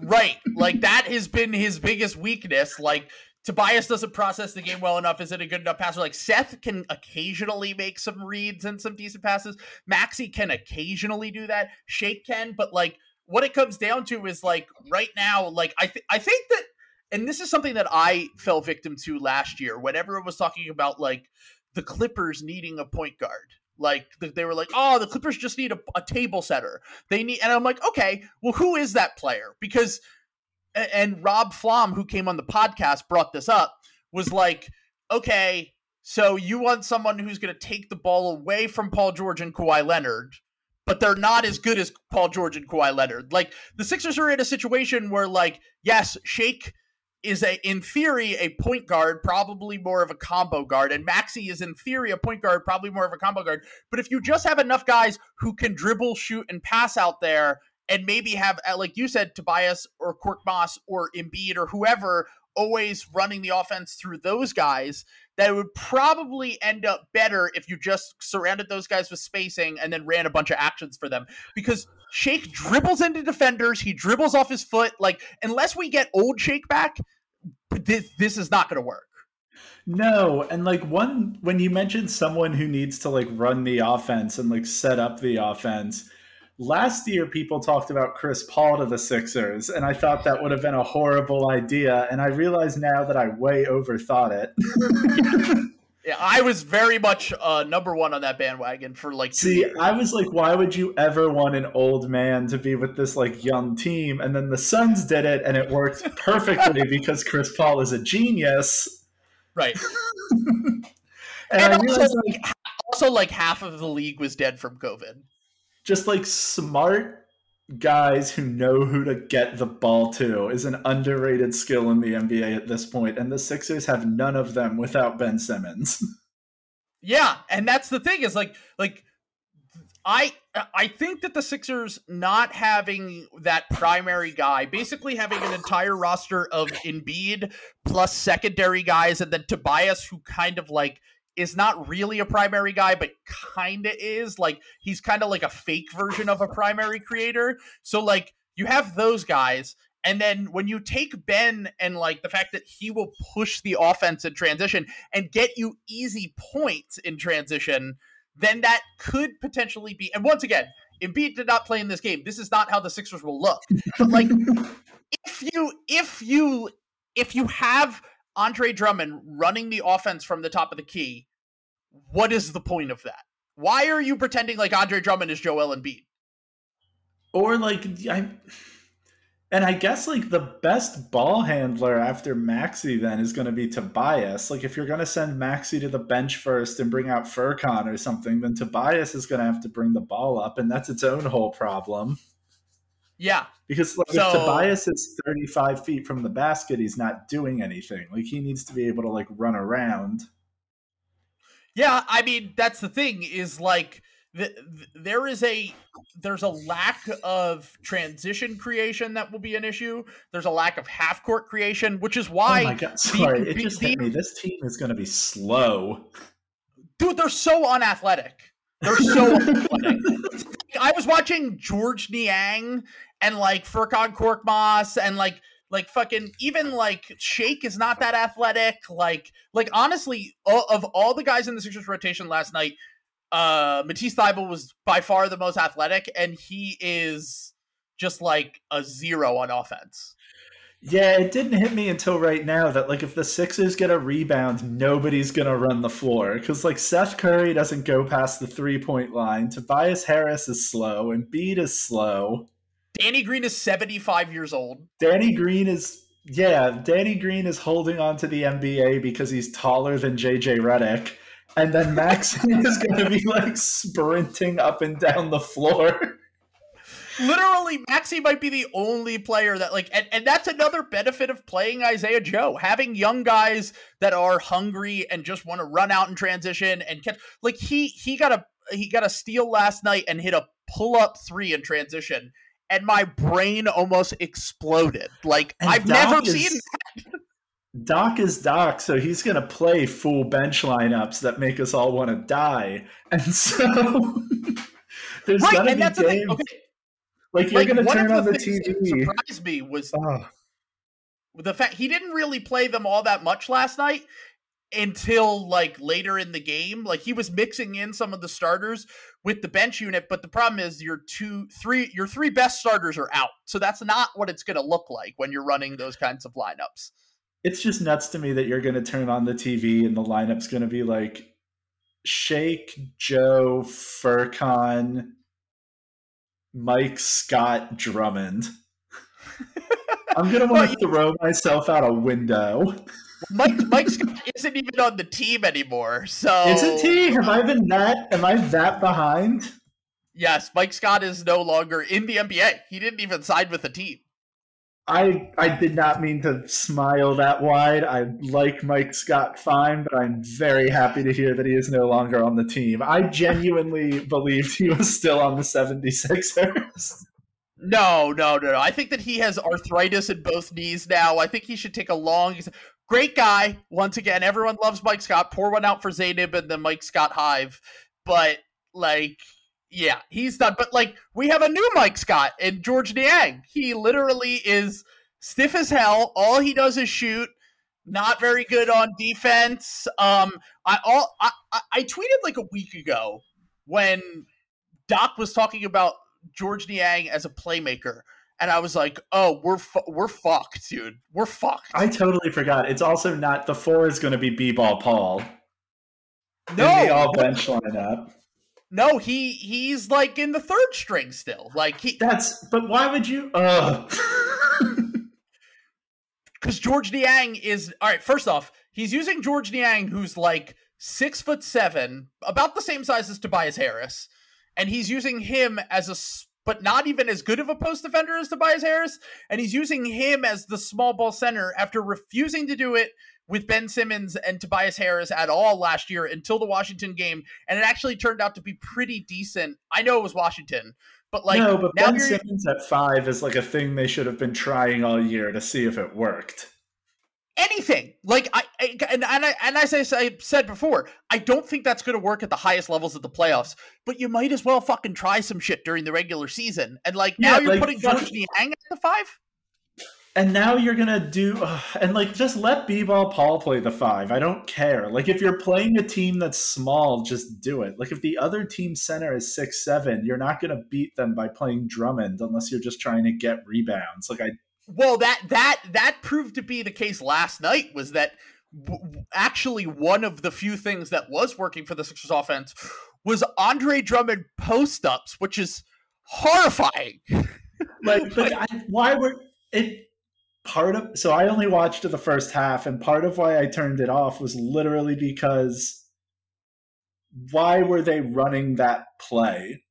Right. Like that has been his biggest weakness. Like Tobias doesn't process the game well enough. Isn't a good enough passer. Like Seth can occasionally make some reads and some decent passes. Maxey can occasionally do that. Shake can, but like what it comes down to is like right now, like I th- I think that and this is something that I fell victim to last year whenever it was talking about like the Clippers needing a point guard. Like they were like, oh, the Clippers just need a, a table setter. They need, and I'm like, okay, well, who is that player? Because, and Rob Flom, who came on the podcast, brought this up, was like, okay, so you want someone who's going to take the ball away from Paul George and Kawhi Leonard, but they're not as good as Paul George and Kawhi Leonard. Like the Sixers are in a situation where, like, yes, Shake is a in theory a point guard, probably more of a combo guard, and Maxey is in theory a point guard, probably more of a combo guard. But if you just have enough guys who can dribble, shoot, and pass out there, and maybe have, uh, like you said, Tobias or Korkmaz or Embiid or whoever always running the offense through those guys, that would probably end up better if you just surrounded those guys with spacing and then ran a bunch of actions for them. Because Shake dribbles into defenders, he dribbles off his foot. Like, unless we get old Shake back, this, this is not going to work. No, and like one when you mentioned someone who needs to like run the offense and like set up the offense. Last year people talked about Chris Paul to the Sixers and I thought that would have been a horrible idea and I realize now that I way overthought it. (laughs) Yeah, I was very much uh, number one on that bandwagon for like See, years. I was like why would you ever want an old man to be with this like young team and then the Suns did it and it worked (laughs) perfectly because Chris Paul is a genius. right. (laughs) And, And I also, realized like, also, like half of the league was dead from COVID. Just like smart guys who know who to get the ball to is an underrated skill in the NBA at this point, and the Sixers have none of them without Ben Simmons. (laughs) Yeah, and that's the thing is like like I I think that the Sixers not having that primary guy, basically having an entire roster of Embiid plus secondary guys, and then Tobias, who kind of like is not really a primary guy, but kind of is. Like he's kind of like a fake version of a primary creator. So like you have those guys, and then when you take Ben and like the fact that he will push the offense in transition and get you easy points in transition, then that could potentially be. And once again, Embiid did not play in this game. This is not how the Sixers will look. But like, (laughs) if you if you if you have Andre Drummond running the offense from the top of the key, what is the point of that? Why are you pretending like Andre Drummond is Joel Embiid? Or like I and I guess like the best ball handler after Maxey then is going to be Tobias. Like if you're going to send Maxey to the bench first and bring out Furkan or something, then Tobias is going to have to bring the ball up, and that's its own whole problem. Yeah, because like, so, if Tobias is 35 feet from the basket, he's not doing anything. Like he needs to be able to like run around. Yeah, I mean that's the thing is like the, there is a there's a lack of transition creation that will be an issue. There's a lack of half court creation, which is why. Oh my god! Sorry, the, it just the, hit me. This team is going to be slow. Dude, they're so unathletic. They're so (laughs) unathletic. I was watching Georges Niang and like Furkan Korkmaz and like like fucking even like Shake is not that athletic. Like like honestly, of all the guys in the Sixers rotation last night, uh Matisse Thybulle was by far the most athletic, and he is just like a zero on offense. Yeah, it didn't hit me until right now that like if the Sixers get a rebound, nobody's gonna run the floor because like Seth Curry doesn't go past the three point line. Tobias Harris is slow, and Embiid is slow. Danny Green is seventy five years old. Danny Green is yeah, Danny Green is holding on to the NBA because he's taller than JJ Redick and then Max is going to be like sprinting up and down the floor. Literally, Maxey might be the only player that like, and, and that's another benefit of playing Isaiah Joe, having young guys that are hungry and just want to run out in transition and catch. Like he he got a he got a steal last night and hit a pull up three in transition, and my brain almost exploded. Like and I've never is, seen that. Doc is Doc, so he's going to play full bench lineups that make us all want to die. And (laughs) so there's right, to be games. Okay. Like you're like, to turn on the, the TV. surprised me was oh. the fact he didn't really play them all that much last night until like later in the game. Like he was mixing in some of the starters with the bench unit, but the problem is your two, three, your three best starters are out. So that's not what it's going to look like when you're running those kinds of lineups it's just nuts to me that you're going to turn on the TV and the lineup's going to be like Shake, Joe, Furkan, Mike Scott, Drummond. (laughs) I'm gonna want to throw myself out a window. Mike Mike Scott (laughs) isn't even on the team anymore. So isn't he? Have I been that? Am I that behind? Yes, Mike Scott is no longer in the NBA. He didn't even sign with the team. I I did not mean to smile that wide. I like Mike Scott fine, but I'm very happy to hear that he is no longer on the team. I genuinely (laughs) believed he was still on the 76ers. No, no, no, no. I think that he has arthritis in both knees now. I think he should take a long. Great guy. Once again, everyone loves Mike Scott. Pour one out for Zaynib and the Mike Scott Hive. But like yeah, he's done. But like, we have a new Mike Scott and Georges Niang. He literally is stiff as hell. All he does is shoot. Not very good on defense. Um, I all I, I, I tweeted like a week ago when Doc was talking about Georges Niang as a playmaker, and I was like, "Oh, we're fu- we're fucked, dude. We're fucked." I totally forgot. It's also not the four is going to be B-ball Paul. No, in the all bench lineup. No, he he's like in the third string still. Like he That's but why would you uh (laughs) Because Georges Niang is all right, first off, he's using Georges Niang, who's like six foot seven, about the same size as Tobias Harris. and he's using him as a but not even as good of a post defender as Tobias Harris, and he's using him as the small ball center after refusing to do it with Ben Simmons and Tobias Harris at all last year until the Washington game, and it actually turned out to be pretty decent. I know it was Washington, but like no, but Ben Simmons at five is like a thing they should have been trying all year to see if it worked. Anything. Like I, I and and I, and as I said before, I don't think that's going to work at the highest levels of the playoffs. But you might as well fucking try some shit during the regular season. And like now you're like, putting Georges Niang at the five? And now you're gonna do uh, and like just let b-ball paul play the five. I don't care. Like if you're playing a team that's small just do it. Like if the other team center is six seven you're not gonna beat them by playing drummond unless you're just trying to get rebounds. Like i well that that that proved to be the case last night was that w- actually one of the few things that was working for the sixers offense was andre drummond post-ups which is horrifying (laughs) like, like I, why were it part of so I only watched the first half, and part of why I turned it off was literally because why were they running that play?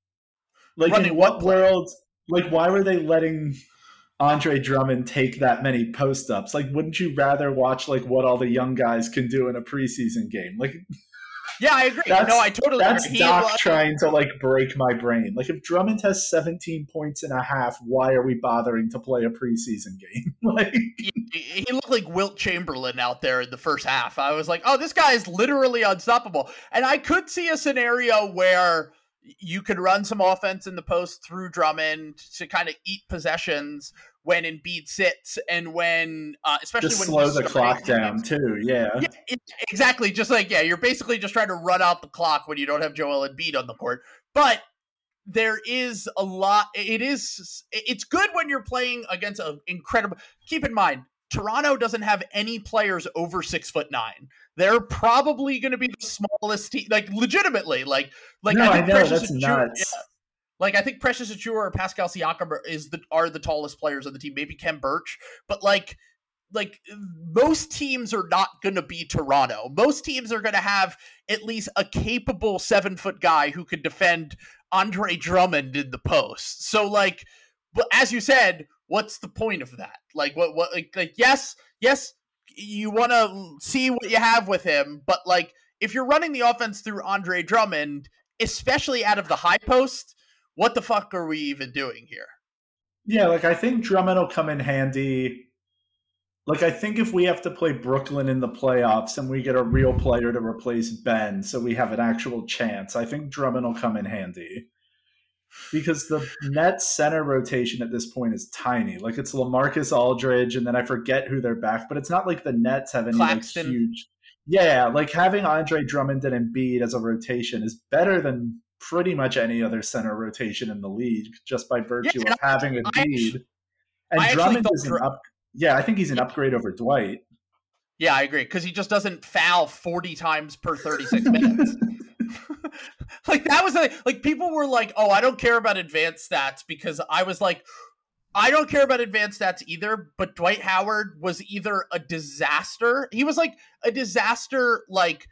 Like running in what, what world? Like why were they letting Andre Drummond take that many post ups? Like, wouldn't you rather watch like what all the young guys can do in a preseason game? Like, (laughs) yeah, I agree. That's, no, I totally that's agree. Doc trying to like break my brain. Like if Drummond has 17 points and a half, why are we bothering to play a preseason game? (laughs) like he, he, looked like Wilt Chamberlain out there in the first half. I was like, oh, this guy is literally unstoppable. And I could see a scenario where you could run some offense in the post through Drummond to kind of eat possessions when Embiid sits and when, uh, especially just when slow the clock down too. Yeah. yeah it, exactly. Just like yeah, you're basically just trying to run out the clock when you don't have Joel and Embiid on the court. But there is a lot. It is. It's good when you're playing against an incredible. Keep in mind, Toronto doesn't have any players over six foot nine. They're probably going to be the smallest team, like legitimately, like like no, I, I know that's nuts. Yeah, like I think Precious Achiuwa or Pascal Siakam is the are the tallest players on the team. Maybe Khem Birch, but like like most teams are not going to be Toronto. Most teams are going to have at least a capable seven foot guy who can defend Andre Drummond in the post. So like, but as you said, what's the point of that? Like what what like like yes yes you want to see what you have with him, but like if you're running the offense through Andre Drummond, especially out of the high post what the fuck are we even doing here? Yeah, like I think Drummond will come in handy. Like I think if we have to play Brooklyn in the playoffs and we get a real player to replace Ben, so we have an actual chance, I think Drummond will come in handy. Because the net center rotation at this point is tiny. Like it's LaMarcus Aldridge, and then I forget who they're back, but it's not like the Nets have any like, huge. Yeah, like having Andre Drummond and Embiid as a rotation is better than pretty much any other center rotation in the league just by virtue yeah, of having a lead. And I Drummond is an up. Yeah, I think he's an upgrade over Dwight. Yeah, I agree because he just doesn't foul forty times per thirty-six minutes. (laughs) like that was a, like people were like, "Oh, I don't care about advanced stats," because I was like, I don't care about advanced stats either, but Dwight Howard was either a disaster. He was like a disaster, like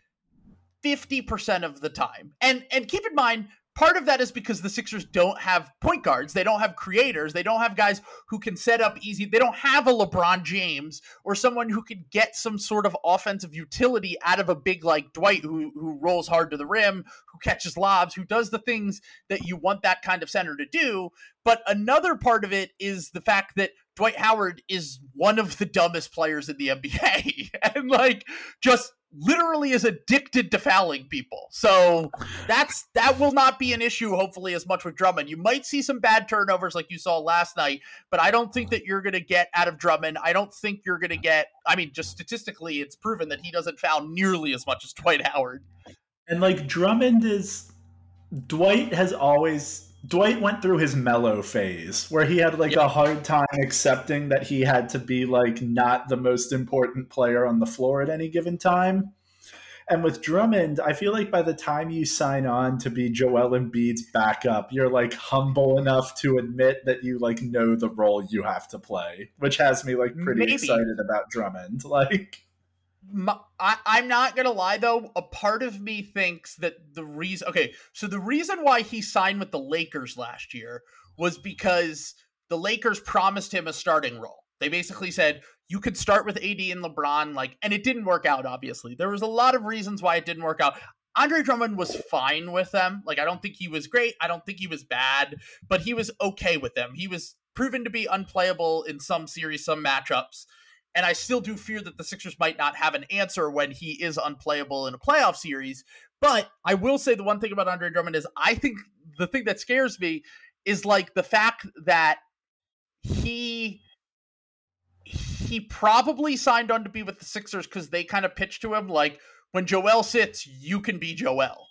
50% of the time. And and keep in mind, part of that is because the Sixers don't have point guards. They don't have creators. They don't have guys who can set up easy. They don't have a LeBron James or someone who can get some sort of offensive utility out of a big like Dwight who who rolls hard to the rim, who catches lobs, who does the things that you want that kind of center to do. But another part of it is the fact that Dwight Howard is one of the dumbest players in the NBA (laughs) and like just literally is addicted to fouling people. So that's that will not be an issue hopefully as much with Drummond. You might see some bad turnovers like you saw last night, but I don't think that you're going to get out of Drummond. I don't think you're going to get I mean just statistically it's proven that he doesn't foul nearly as much as Dwight Howard. And like Drummond is Dwight has always Dwight went through his mellow phase where he had like a hard time accepting that he had to be like not the most important player on the floor at any given time. And with Drummond, I feel like by the time you sign on to be Joel Embiid's backup, you're like humble enough to admit that you like know the role you have to play, which has me like pretty Maybe. excited about Drummond. (laughs) Like My, I, I'm not gonna lie though. A part of me thinks that the reason, okay, so the reason why he signed with the Lakers last year was because the Lakers promised him a starting role. They basically said you could start with AD and LeBron, like, and it didn't work out. Obviously, there was a lot of reasons why it didn't work out. Andre Drummond was fine with them. Like, I don't think he was great. I don't think he was bad, but he was okay with them. He was proven to be unplayable in some series, some matchups. And I still do fear that the Sixers might not have an answer when he is unplayable in a playoff series. But I will say the one thing about Andre Drummond is I think the thing that scares me is like the fact that he he probably signed on to be with the Sixers because they kind of pitched to him like when Joel sits, you can be Joel.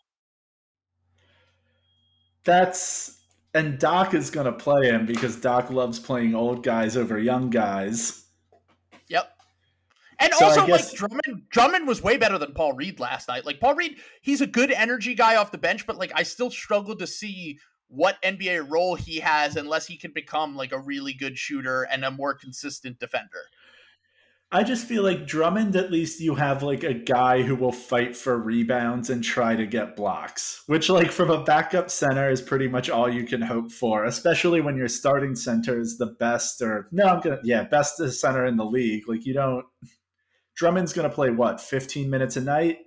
That's and Doc is going to play him because Doc loves playing old guys over young guys. And so also, guess... like Drummond, Drummond was way better than Paul Reed last night. Like Paul Reed, he's a good energy guy off the bench, but like I still struggle to see what NBA role he has unless he can become like a really good shooter and a more consistent defender. I just feel like Drummond, at least you have like a guy who will fight for rebounds and try to get blocks, which, like, from a backup center is pretty much all you can hope for, especially when your starting center is the best or no, I'm gonna, yeah, best center in the league. Like, you don't, Drummond's gonna play what, 15 minutes a night?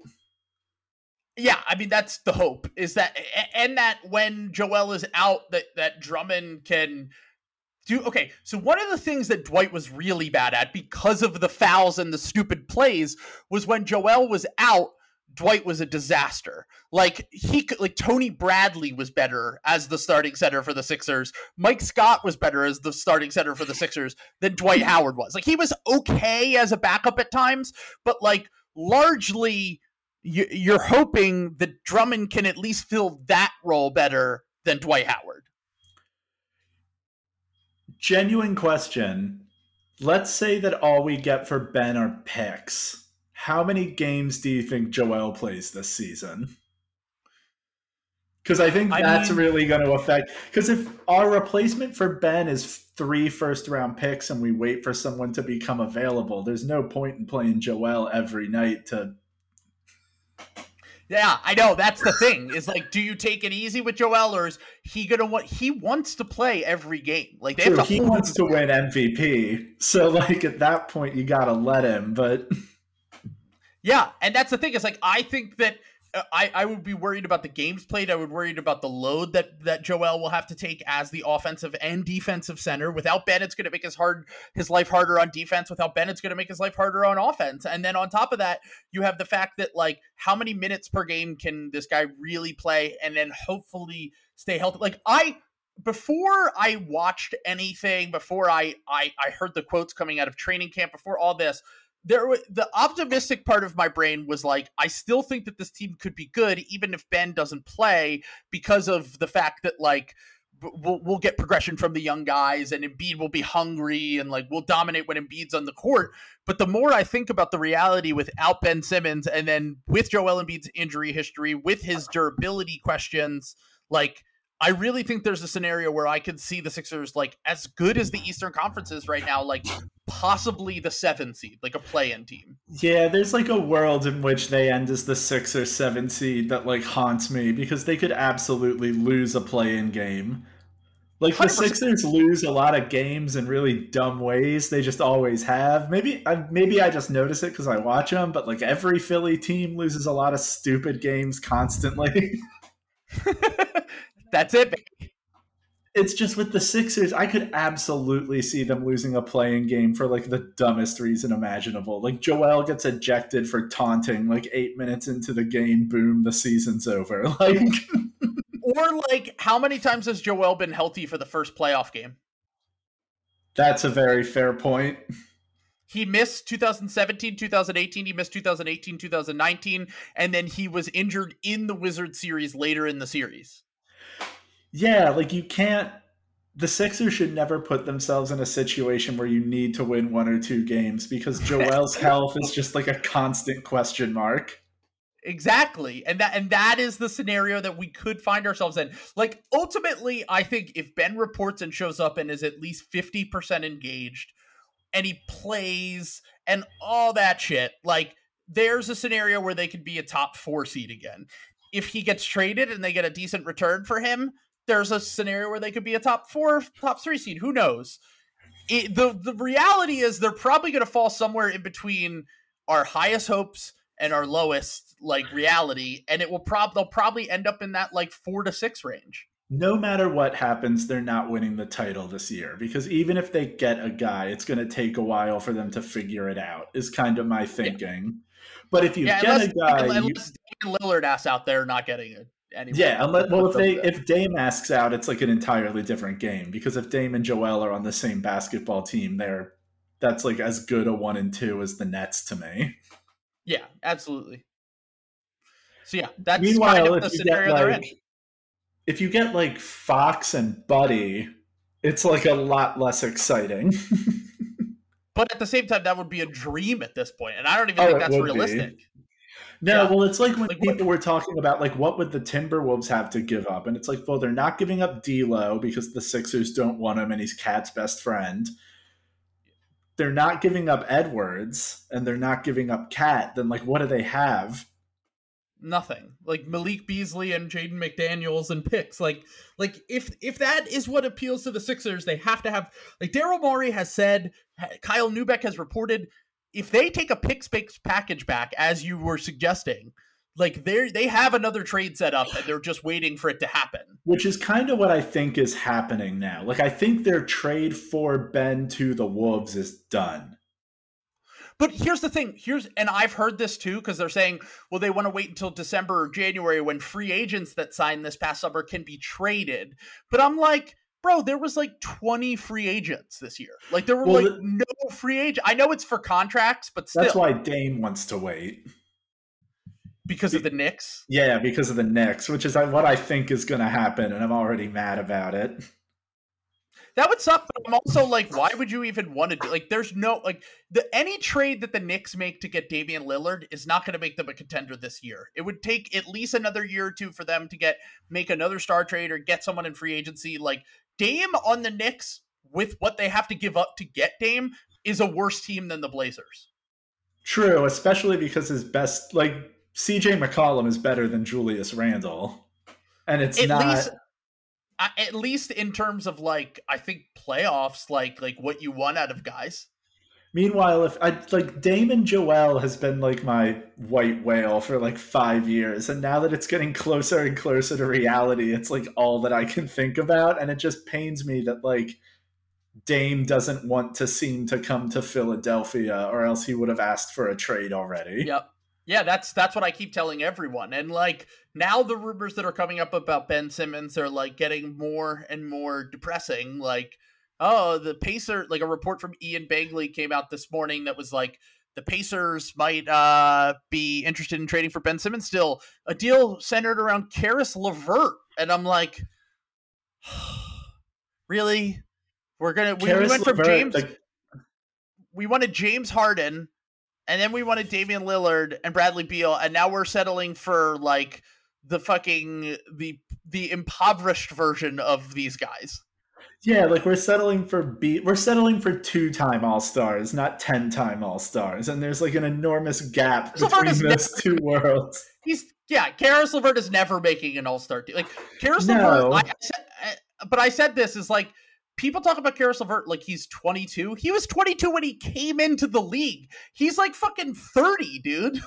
Yeah, I mean that's the hope is that and that when Joel is out that that Drummond can do okay. So one of the things that Dwight was really bad at because of the fouls and the stupid plays was when Joel was out, Dwight was a disaster. Like he could like Tony Bradley was better as the starting center for the Sixers. Mike Scott was better as the starting center for the Sixers than Dwight Howard was. Like he was okay as a backup at times, but like largely you're hoping that Drummond can at least fill that role better than Dwight Howard. Genuine question. Let's say that all we get for Ben are picks. How many games do you think Joel plays this season? Because I think I that's mean, really going to affect. Because if our replacement for Ben is three first round picks and we wait for someone to become available, there's no point in playing Joel every night to yeah, I know. That's the thing. Is like, do you take it easy with Joel, or is he gonna want? He wants to play every game. Like they True, he wants to win MVP. So like at that point, you gotta let him. But yeah, and that's the thing. Is like I think that uh, I, I would be worried about the games played. I would worried about the load that that Joel will have to take as the offensive and defensive center. Without Ben, it's going to make his hard his life harder on defense. Without Ben, it's going to make his life harder on offense. And then on top of that, you have the fact that like how many minutes per game can this guy really play, and then hopefully stay healthy. Like I before I watched anything, before I I I heard the quotes coming out of training camp, before all this there the optimistic part of my brain was like I still think that this team could be good even if Ben doesn't play because of the fact that like we'll, we'll get progression from the young guys and Embiid will be hungry and like we'll dominate when Embiid's on the court. But the more I think about the reality without Ben Simmons and then with Joel Embiid's injury history with his durability questions like I really think there's a scenario where I could see the Sixers like as good as the Eastern Conference is right now, like possibly the seven seed, like a play-in team. Yeah, there's like a world in which they end as the six or seven seed that like haunts me because they could absolutely lose a play-in game. Like 100%. the Sixers lose a lot of games in really dumb ways. They just always have. Maybe I maybe I just notice it because I watch them, but like every Philly team loses a lot of stupid games constantly. (laughs) (laughs) That's it. It's just with the Sixers, I could absolutely see them losing a play-in game for like the dumbest reason imaginable. Like Joel gets ejected for taunting like eight minutes into the game, boom, the season's over. (laughs) Like Or like how many times has Joel been healthy for the first playoff game? That's a very fair point. He missed 2017, 2018. He missed 2018, 2019. And then he was injured in the Wizard series later in the series. Yeah, like you can't. The Sixers should never put themselves in a situation where you need to win one or two games because (laughs) Joel's health is just like a constant question mark. Exactly. And that and that is the scenario that we could find ourselves in. Like ultimately, I think if Ben reports and shows up and is at least 50% engaged and he plays and all that shit, like there's a scenario where they could be a top four seed again. If he gets traded and they get a decent return for him, there's a scenario where they could be a top four, top three seed. Who knows? It, the the reality is they're probably going to fall somewhere in between our highest hopes and our lowest like reality, and it will prob they'll probably end up in that like four to six range. No matter what happens, they're not winning the title this year because even if they get a guy, it's going to take a while for them to figure it out. Is kind of my thinking. Yeah. But if you yeah, get unless, a guy, unless you, Lillard ass out there not getting it. Anyway, yeah, unless, well, if they if Dame asks out, it's like an entirely different game because if Dame and Joel are on the same basketball team, they're that's like as good a one and two as the Nets to me. Yeah, absolutely. So yeah, that's Meanwhile, kind of the scenario like, they're in. If you get like Fox and Buddy, it's like a lot less exciting. (laughs) but at the same time, that would be a dream at this point, and I don't even oh, think that's realistic. Be. No, yeah. well, it's like when like, people were talking about like what would the Timberwolves have to give up, and it's like, well, they're not giving up D'Lo because the Sixers don't want him, and he's KAT's best friend. They're not giving up Edwards, and they're not giving up KAT. Then, like, what do they have? Nothing. Like Malik Beasley and Jaden McDaniels and picks. Like, like if if that is what appeals to the Sixers, they have to have. Like Daryl Morey has said, Kyle Neubeck has reported if they take a pick space package back, as you were suggesting, like they they have another trade set up and they're just waiting for it to happen. Which is kind of what I think is happening now. Like I think their trade for Ben to the Wolves is done. But here's the thing. Here's and I've heard this too because they're saying, well, they want to wait until December or January when free agents that signed this past summer can be traded. But I'm like, bro, there was like 20 free agents this year. Like there were well, like no free agent. I know it's for contracts, but still. That's why Dame wants to wait. Because of the Knicks? Yeah, because of the Knicks, which is uh, what I think is going to happen, and I'm already mad about it. That would suck, but I'm also like, why would you even want to do like there's no like the any trade that the Knicks make to get Damian Lillard is not going to make them a contender this year. It would take at least another year or two for them to get make another star trade or get someone in free agency. Like Dame on the Knicks with what they have to give up to get Dame is a worse team than the Blazers. True, especially because his best like CJ McCollum is better than Julius Randle. And it's at not least, at least in terms of like I think playoffs, like like what you want out of guys. Meanwhile, if I like Damon Joel has been like my white whale for like five years, and now that it's getting closer and closer to reality, it's like all that I can think about, and it just pains me that like Dame doesn't want to seem to come to Philadelphia, or else he would have asked for a trade already. Yep. Yeah, that's that's what I keep telling everyone. And like now the rumors that are coming up about Ben Simmons are like getting more and more depressing. Like, oh, the Pacer like a report from Ian Begley came out this morning that was like the Pacers might uh, be interested in trading for Ben Simmons still. A deal centered around Caris LeVert. And I'm like, (sighs) really? We're gonna we, we went from James we wanted James Harden and then we wanted Damian Lillard and Bradley Beal, and now we're settling for like the fucking the the impoverished version of these guys. Yeah, like we're settling for B we're settling for two time all stars, not ten time all stars. And there's like an enormous gap between those never, two worlds. He's yeah, Caris LeVert is never making an all star team. Like Caris no. LeVert, I, I said, I, but I said this is like people talk about Caris LeVert like he's 22. He was 22 when he came into the league. He's like fucking 30, dude.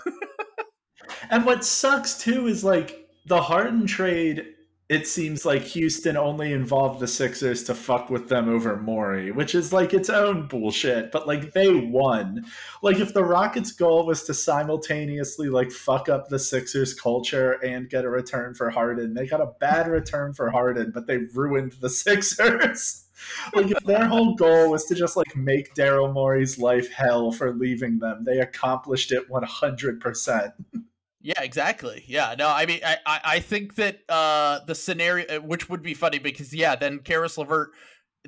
(laughs) and what sucks too is like the Harden trade. It seems like Houston only involved the Sixers to fuck with them over Morey, which is like its own bullshit. But like they won. Like if the Rockets' goal was to simultaneously like fuck up the Sixers culture and get a return for Harden, they got a bad return for Harden, but they ruined the (laughs) Sixers like if their whole goal was to just like make Daryl Morey's life hell for leaving them, they accomplished it one hundred percent. (laughs) Yeah, exactly. Yeah, no, I mean, I, I think that uh, the scenario, uh, which would be funny because yeah, then Caris LeVert,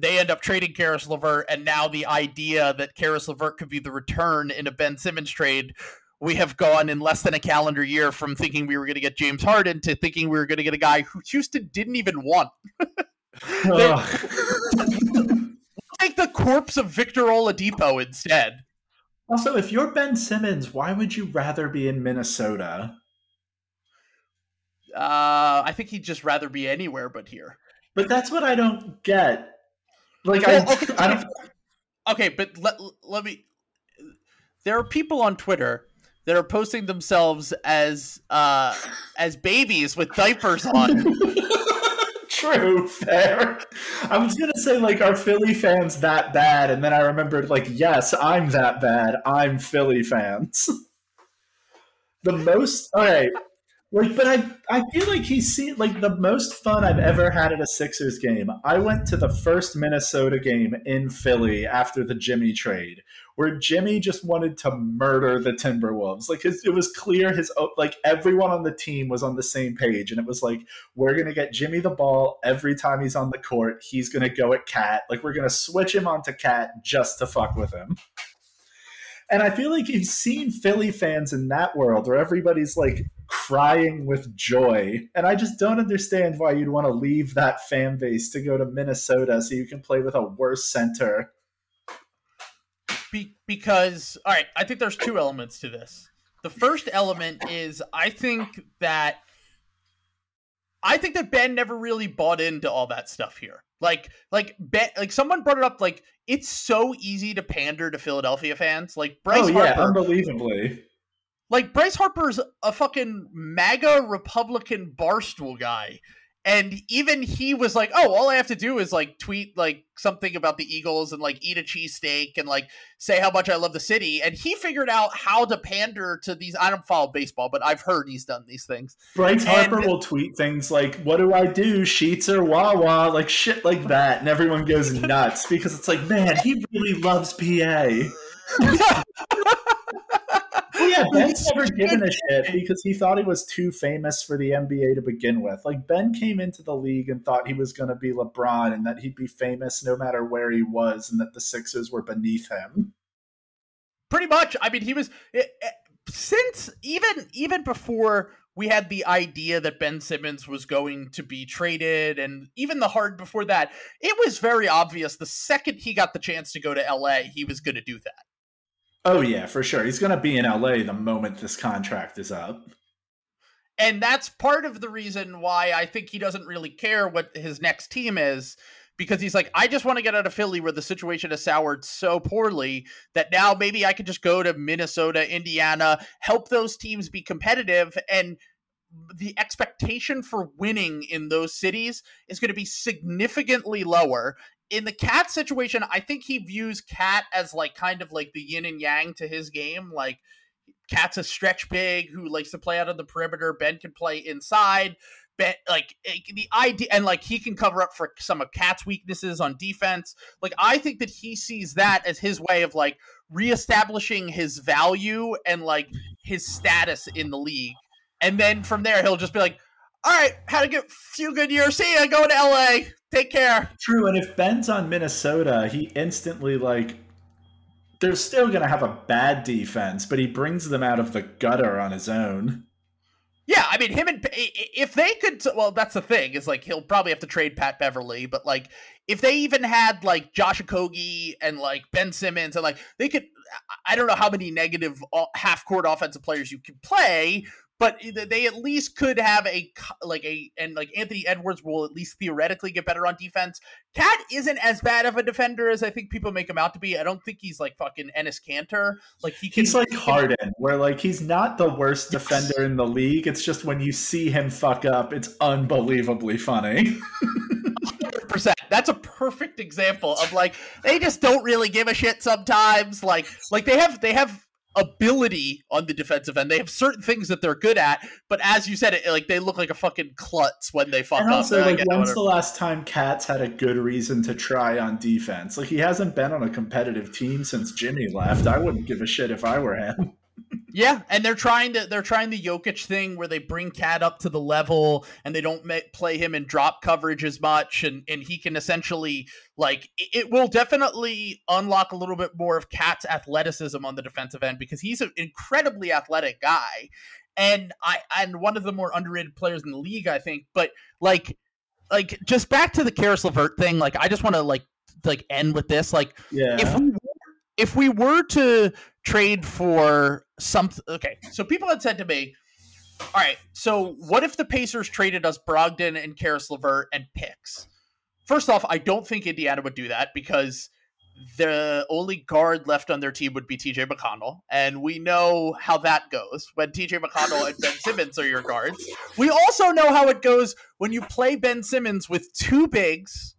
they end up trading Caris LeVert, and now the idea that Caris LeVert could be the return in a Ben Simmons trade, we have gone in less than a calendar year from thinking we were going to get James Harden to thinking we were going to get a guy who Houston didn't even want. (laughs) take (laughs) the corpse of Victor Oladipo instead. Also, if you're Ben Simmons, why would you rather be in Minnesota? Uh, I think he'd just rather be anywhere but here. But that's what I don't get. Like Well, I, okay, I don't. Okay, but let let me. There are people on Twitter that are posting themselves as uh as babies with diapers on. (laughs) True, fair. I was gonna say like, are Philly fans that bad? And then I remembered like, yes, I'm that bad. I'm Philly fans. the most. All right. Like, but I, I feel like he's seen like the most fun I've ever had at a Sixers game. I went to the first Minnesota game in Philly after the Jimmy trade, where Jimmy just wanted to murder the Timberwolves. Like his, it was clear his like everyone on the team was on the same page, and it was like we're gonna get Jimmy the ball every time he's on the court. He's gonna go at KAT. Like we're gonna switch him onto KAT just to fuck with him. And I feel like you've seen Philly fans in that world where everybody's like crying with joy. And I just don't understand why you'd want to leave that fan base to go to Minnesota so you can play with a worse center. Be- because all right, I think there's two elements to this. The first element is I think that I think that Ben never really bought into all that stuff here. Like like Ben like someone brought it up like it's so easy to pander to Philadelphia fans. Like Bryce oh yeah, Harper unbelievably. like Bryce Harper's a fucking MAGA Republican barstool guy. And even he was like, "Oh, all I have to do is like tweet like something about the Eagles and like eat a cheesesteak and like say how much I love the city." And he figured out how to pander to these. I don't follow baseball, but I've heard he's done these things. Bryce Harper And- will tweet things like, What do I do? Sheetz or Wawa? Like shit like that. And everyone goes nuts because it's like, man, he really loves PA. (laughs) (laughs) Yeah, (laughs) Ben's never given a shit because he thought he was too famous for the NBA to begin with. Like Ben came into the league and thought he was going to be LeBron and that he'd be famous no matter where he was, and that the Sixers were beneath him. Pretty much. I mean, he was eh, eh, since even even before we had the idea that Ben Simmons was going to be traded, and even the hard before that, it was very obvious. The second he got the chance to go to LA, he was going to do that. Oh yeah, for sure. He's going to be in LA the moment this contract is up. And that's part of the reason why I think he doesn't really care what his next team is because he's like, I just want to get out of Philly where the situation has soured so poorly that now maybe I could just go to Minnesota, Indiana, help those teams be competitive. And the expectation for winning in those cities is going to be significantly lower. In the KAT situation, I think he views KAT as like kind of like the yin and yang to his game. Like, KAT's a stretch big who likes to play out of the perimeter. Ben can play inside. Ben, like the idea, and like he can cover up for some of KAT's weaknesses on defense. Like I think that he sees that as his way of like reestablishing his value and like his status in the league. And then from there, he'll just be like, "All right, had a good few good years. See ya. Going to LA. Take care." True, and if Ben's on Minnesota, he instantly like they're still going to have a bad defense, but he brings them out of the gutter on his own. Yeah, I mean, him and if they could, well, that's the thing is like he'll probably have to trade Pat Beverley, but like if they even had like Josh Okogie and like Ben Simmons and like they could, I don't know how many negative uh, half court offensive players you could play, but they at least could have a like a and like Anthony Edwards will at least theoretically get better on defense. KAT isn't as bad of a defender as I think people make him out to be. I don't think he's like fucking Enes Kanter. Like he can, he's like he can, Harden, where like he's not the worst defender in the league. It's just when you see him fuck up, it's unbelievably funny. percent. That's a perfect example of like they just don't really give a shit sometimes. Like like they have they have ability on the defensive end. They have certain things that they're good at, but as you said, it like they look like a fucking klutz when they fuck and up. also, like, when's whatever. the last time Cats had a good reason to try on defense? Like, he hasn't been on a competitive team since Jimmy left. I wouldn't give a shit if I were him. Yeah, and they're trying to they're trying the Jokic thing where they bring KAT up to the level and they don't ma- play him in drop coverage as much, and and he can essentially like it, will definitely unlock a little bit more of KAT's athleticism on the defensive end because he's an incredibly athletic guy, and I and one of the more underrated players in the league, I think. But like like just back to the Caris LeVert thing, like I just want to like like end with this, like Yeah. if we were, if we were to trade for something. Okay, so people had said to me, "All right, so what if the Pacers traded us Brogdon and Caris LeVert and picks?" First off, I don't think Indiana would do that because the only guard left on their team would be TJ McConnell. And we know how that goes when TJ McConnell and Ben Simmons are your guards. We also know how it goes when you play Ben Simmons with two bigs,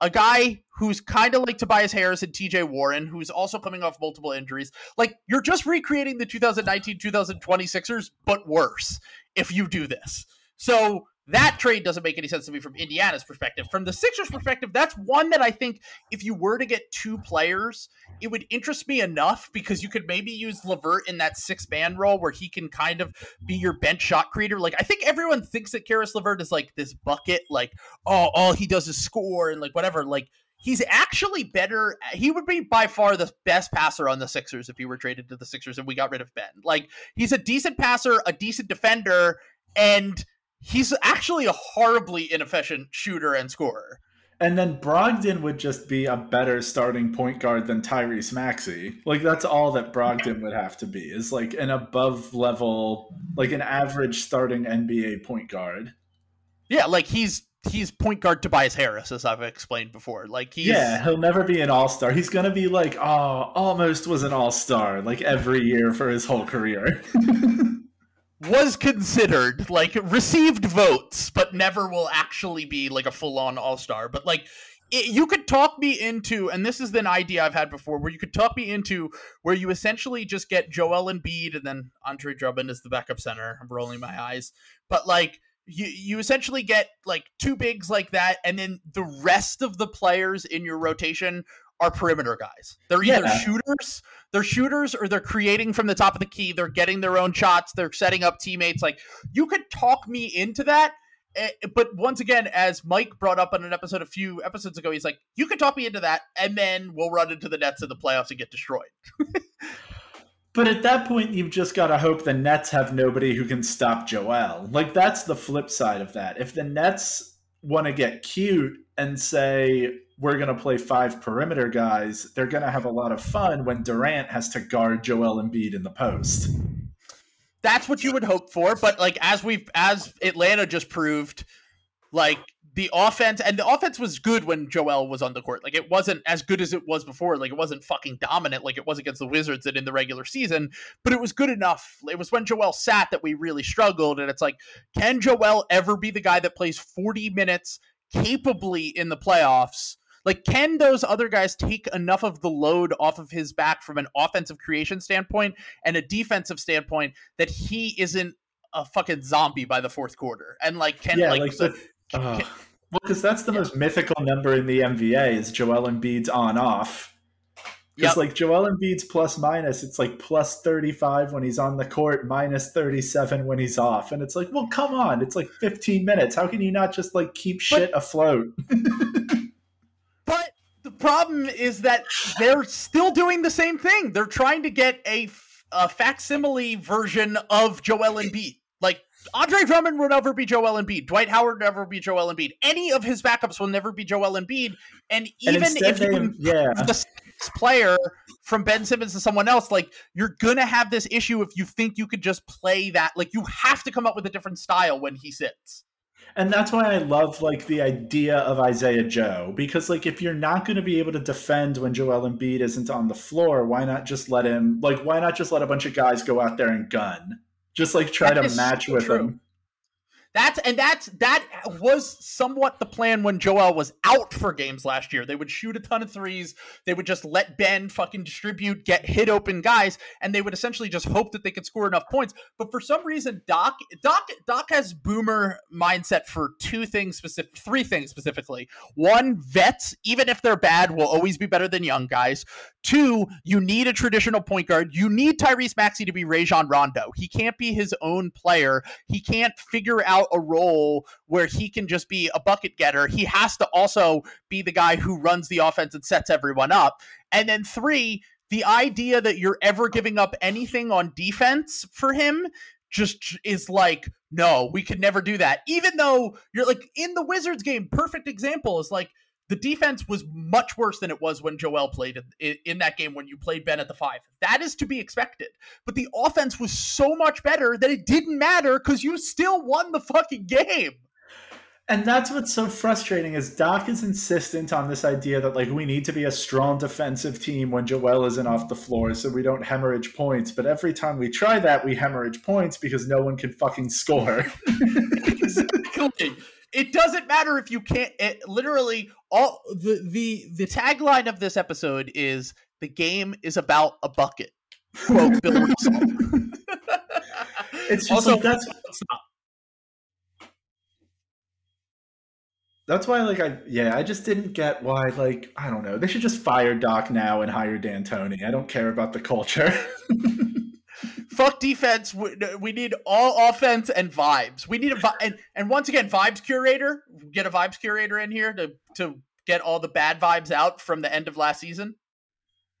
a guy who's kind of like Tobias Harris and TJ Warren, who's also coming off multiple injuries. Like, you're just recreating the 2019 2020 Sixers, but worse if you do this. So that trade doesn't make any sense to me from Indiana's perspective. From the Sixers' perspective, that's one that I think if you were to get two players, it would interest me enough because you could maybe use LeVert in that six man role where he can kind of be your bench shot creator. Like I think everyone thinks that Caris LeVert is like this bucket, like oh all he does is score and like whatever. Like he's actually better. He would be by far the best passer on the Sixers if he were traded to the Sixers and we got rid of Ben. Like he's a decent passer, a decent defender, and he's actually a horribly inefficient shooter and scorer. And then Brogdon would just be a better starting point guard than Tyrese Maxey. Like that's all that Brogdon would have to be is like an above level, like an average starting NBA point guard. Yeah, like he's he's point guard Tobias Harris, as I've explained before. Like he's Yeah, he'll never be an all star. He's gonna be like, oh, almost was an all star, like every year for his whole career. (laughs) was considered like received votes but never will actually be like a full-on all-star. But like it, you could talk me into and this is an idea i've had before where you could talk me into where you essentially just get joel and Embiid and then andre drummond is the backup center. I'm rolling my eyes. But like you, you essentially get like two bigs like that and then the rest of the players in your rotation are perimeter guys. They're either yeah. shooters, they're shooters, or they're creating from the top of the key. They're getting their own shots. They're setting up teammates. Like you could talk me into that. Eh, but once again, as Mike brought up on an episode a few episodes ago, he's like, "You could talk me into that, and then we'll run into the Nets in the playoffs and get destroyed." (laughs) But at that point, you've just got to hope the Nets have nobody who can stop Joel. Like, that's the flip side of that. If the Nets want to get cute and say, we're going to play five perimeter guys, they're going to have a lot of fun when Durant has to guard Joel Embiid in the post. That's what you would hope for, but like as we've as Atlanta just proved, like the offense and the offense was good when Joel was on the court. Like it wasn't as good as it was before. Like it wasn't fucking dominant like it was against the Wizards and in the regular season, but it was good enough. It was when Joel sat that we really struggled and it's like can Joel ever be the guy that plays 40 minutes capably in the playoffs? Like, can those other guys take enough of the load off of his back from an offensive creation standpoint and a defensive standpoint that he isn't a fucking zombie by the fourth quarter? And like, can yeah, like, like the, uh, can, well, because that's the yeah. most mythical number in the NBA is Joel Embiid's on off. Because yep. like Joel Embiid's plus minus, it's like plus 35 when he's on the court, minus 37 when he's off. And it's like, well, come on. It's like 15 minutes. How can you not just like keep shit but, afloat? (laughs) Problem is that they're still doing the same thing. They're trying to get a, a facsimile version of Joel Embiid. Like Andre Drummond will never be Joel Embiid. Dwight Howard will never be Joel Embiid. Any of his backups will never be Joel Embiid. And even and if you yeah. the player from Ben Simmons to someone else, like you're gonna have this issue if you think you could just play that. Like you have to come up with a different style when he sits and that's why I love like the idea of Isaiah Joe because like if you're not going to be able to defend when Joel Embiid isn't on the floor, why not just let him like why not just let a bunch of guys go out there and gun? Just like try that to match with true. him. That's and that's that was somewhat the plan when Joel was out for games last year. They would shoot a ton of threes. They would just let Ben fucking distribute, get hit open guys, and they would essentially just hope that they could score enough points. But for some reason, Doc Doc Doc has boomer mindset for two things specific, three things specifically. One, vets, even if they're bad, will always be better than young guys. Two, you need a traditional point guard. You need Tyrese Maxey to be Rajon Rondo. He can't be his own player. He can't figure out a role where he can just be a bucket getter. He has to also be the guy who runs the offense and sets everyone up. And then three, the idea that you're ever giving up anything on defense for him just is like no we could never do that even though you're like in the wizards game perfect example is like the defense was much worse than it was when Joel played in, in, that game when you played Ben at the five. That is to be expected. But the offense was so much better that it didn't matter because you still won the fucking game. And that's what's so frustrating is Doc is insistent on this idea that like we need to be a strong defensive team when Joel isn't off the floor so we don't hemorrhage points. But every time we try that, we hemorrhage points because no one can fucking score. (laughs) (laughs) exactly. It doesn't matter if you can't. It, literally, all the the the tagline of this episode is the game is about a bucket. Quote Bill (laughs) It's just also, like that's That's why, like, I yeah, I just didn't get why, like, I don't know. They should just fire Doc now and hire D'Antoni. I don't care about the culture. (laughs) Fuck defense. We need all offense and vibes. We need a and and once again, vibes curator. Get a vibes curator in here to to get all the bad vibes out from the end of last season.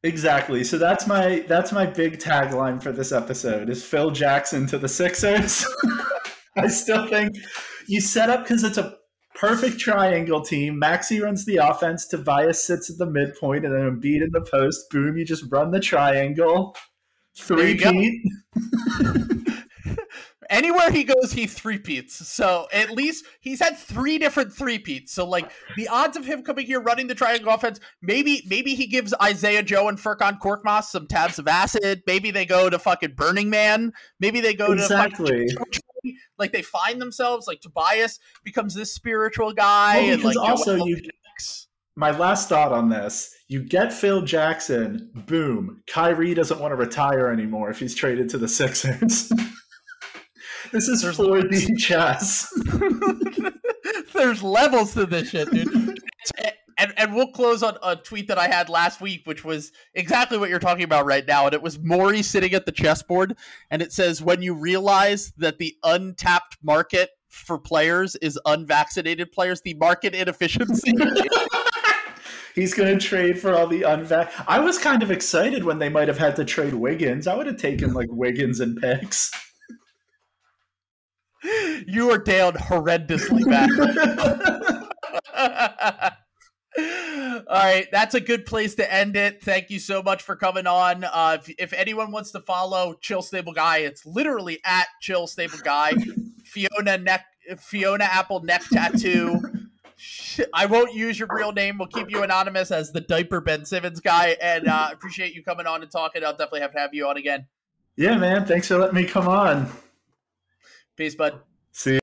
Exactly. So that's my that's my big tagline for this episode is Phil Jackson to the Sixers. (laughs) I still think you set up because it's a perfect triangle team. Maxey runs the offense. Tobias sits at the midpoint, and then Embiid in the post. Boom! You just run the triangle. Three peat. (laughs) Anywhere he goes, he three peats. So at least he's had three different three peats. So like the odds of him coming here running the triangle offense, maybe maybe he gives Isaiah Joe and Furkan Korkmaz some tabs of acid. Maybe they go to fucking Burning Man. Maybe they go to exactly. to like they find themselves like Tobias becomes this spiritual guy, well, and like also you. My last thought on this: you get Phil Jackson, boom. Kyrie doesn't want to retire anymore if he's traded to the Sixers. (laughs) this is 4D chess. (laughs) There's levels to this shit, dude and and we'll close on a tweet that I had last week, which was exactly what you're talking about right now. And it was Morey sitting at the chessboard, and it says, "When you realize that the untapped market for players is unvaccinated players, the market inefficiency." (laughs) He's going to trade for all the unvac. I was kind of excited when they might have had to trade Wiggins. I would have taken like Wiggins and picks. You are down horrendously bad. (laughs) All right, that's a good place to end it. Thank you so much for coming on. Uh, if, if anyone wants to follow Chill Stable Guy, it's literally at Chill Stable Guy. (laughs) Fiona neck, Fiona Apple neck tattoo. I won't use your real name. We'll keep you anonymous as the diaper Ben Simmons guy. And uh, (laughs) appreciate you coming on and talking. I'll definitely have to have you on again. Yeah, man. Thanks for letting me come on. Peace, bud. See. You.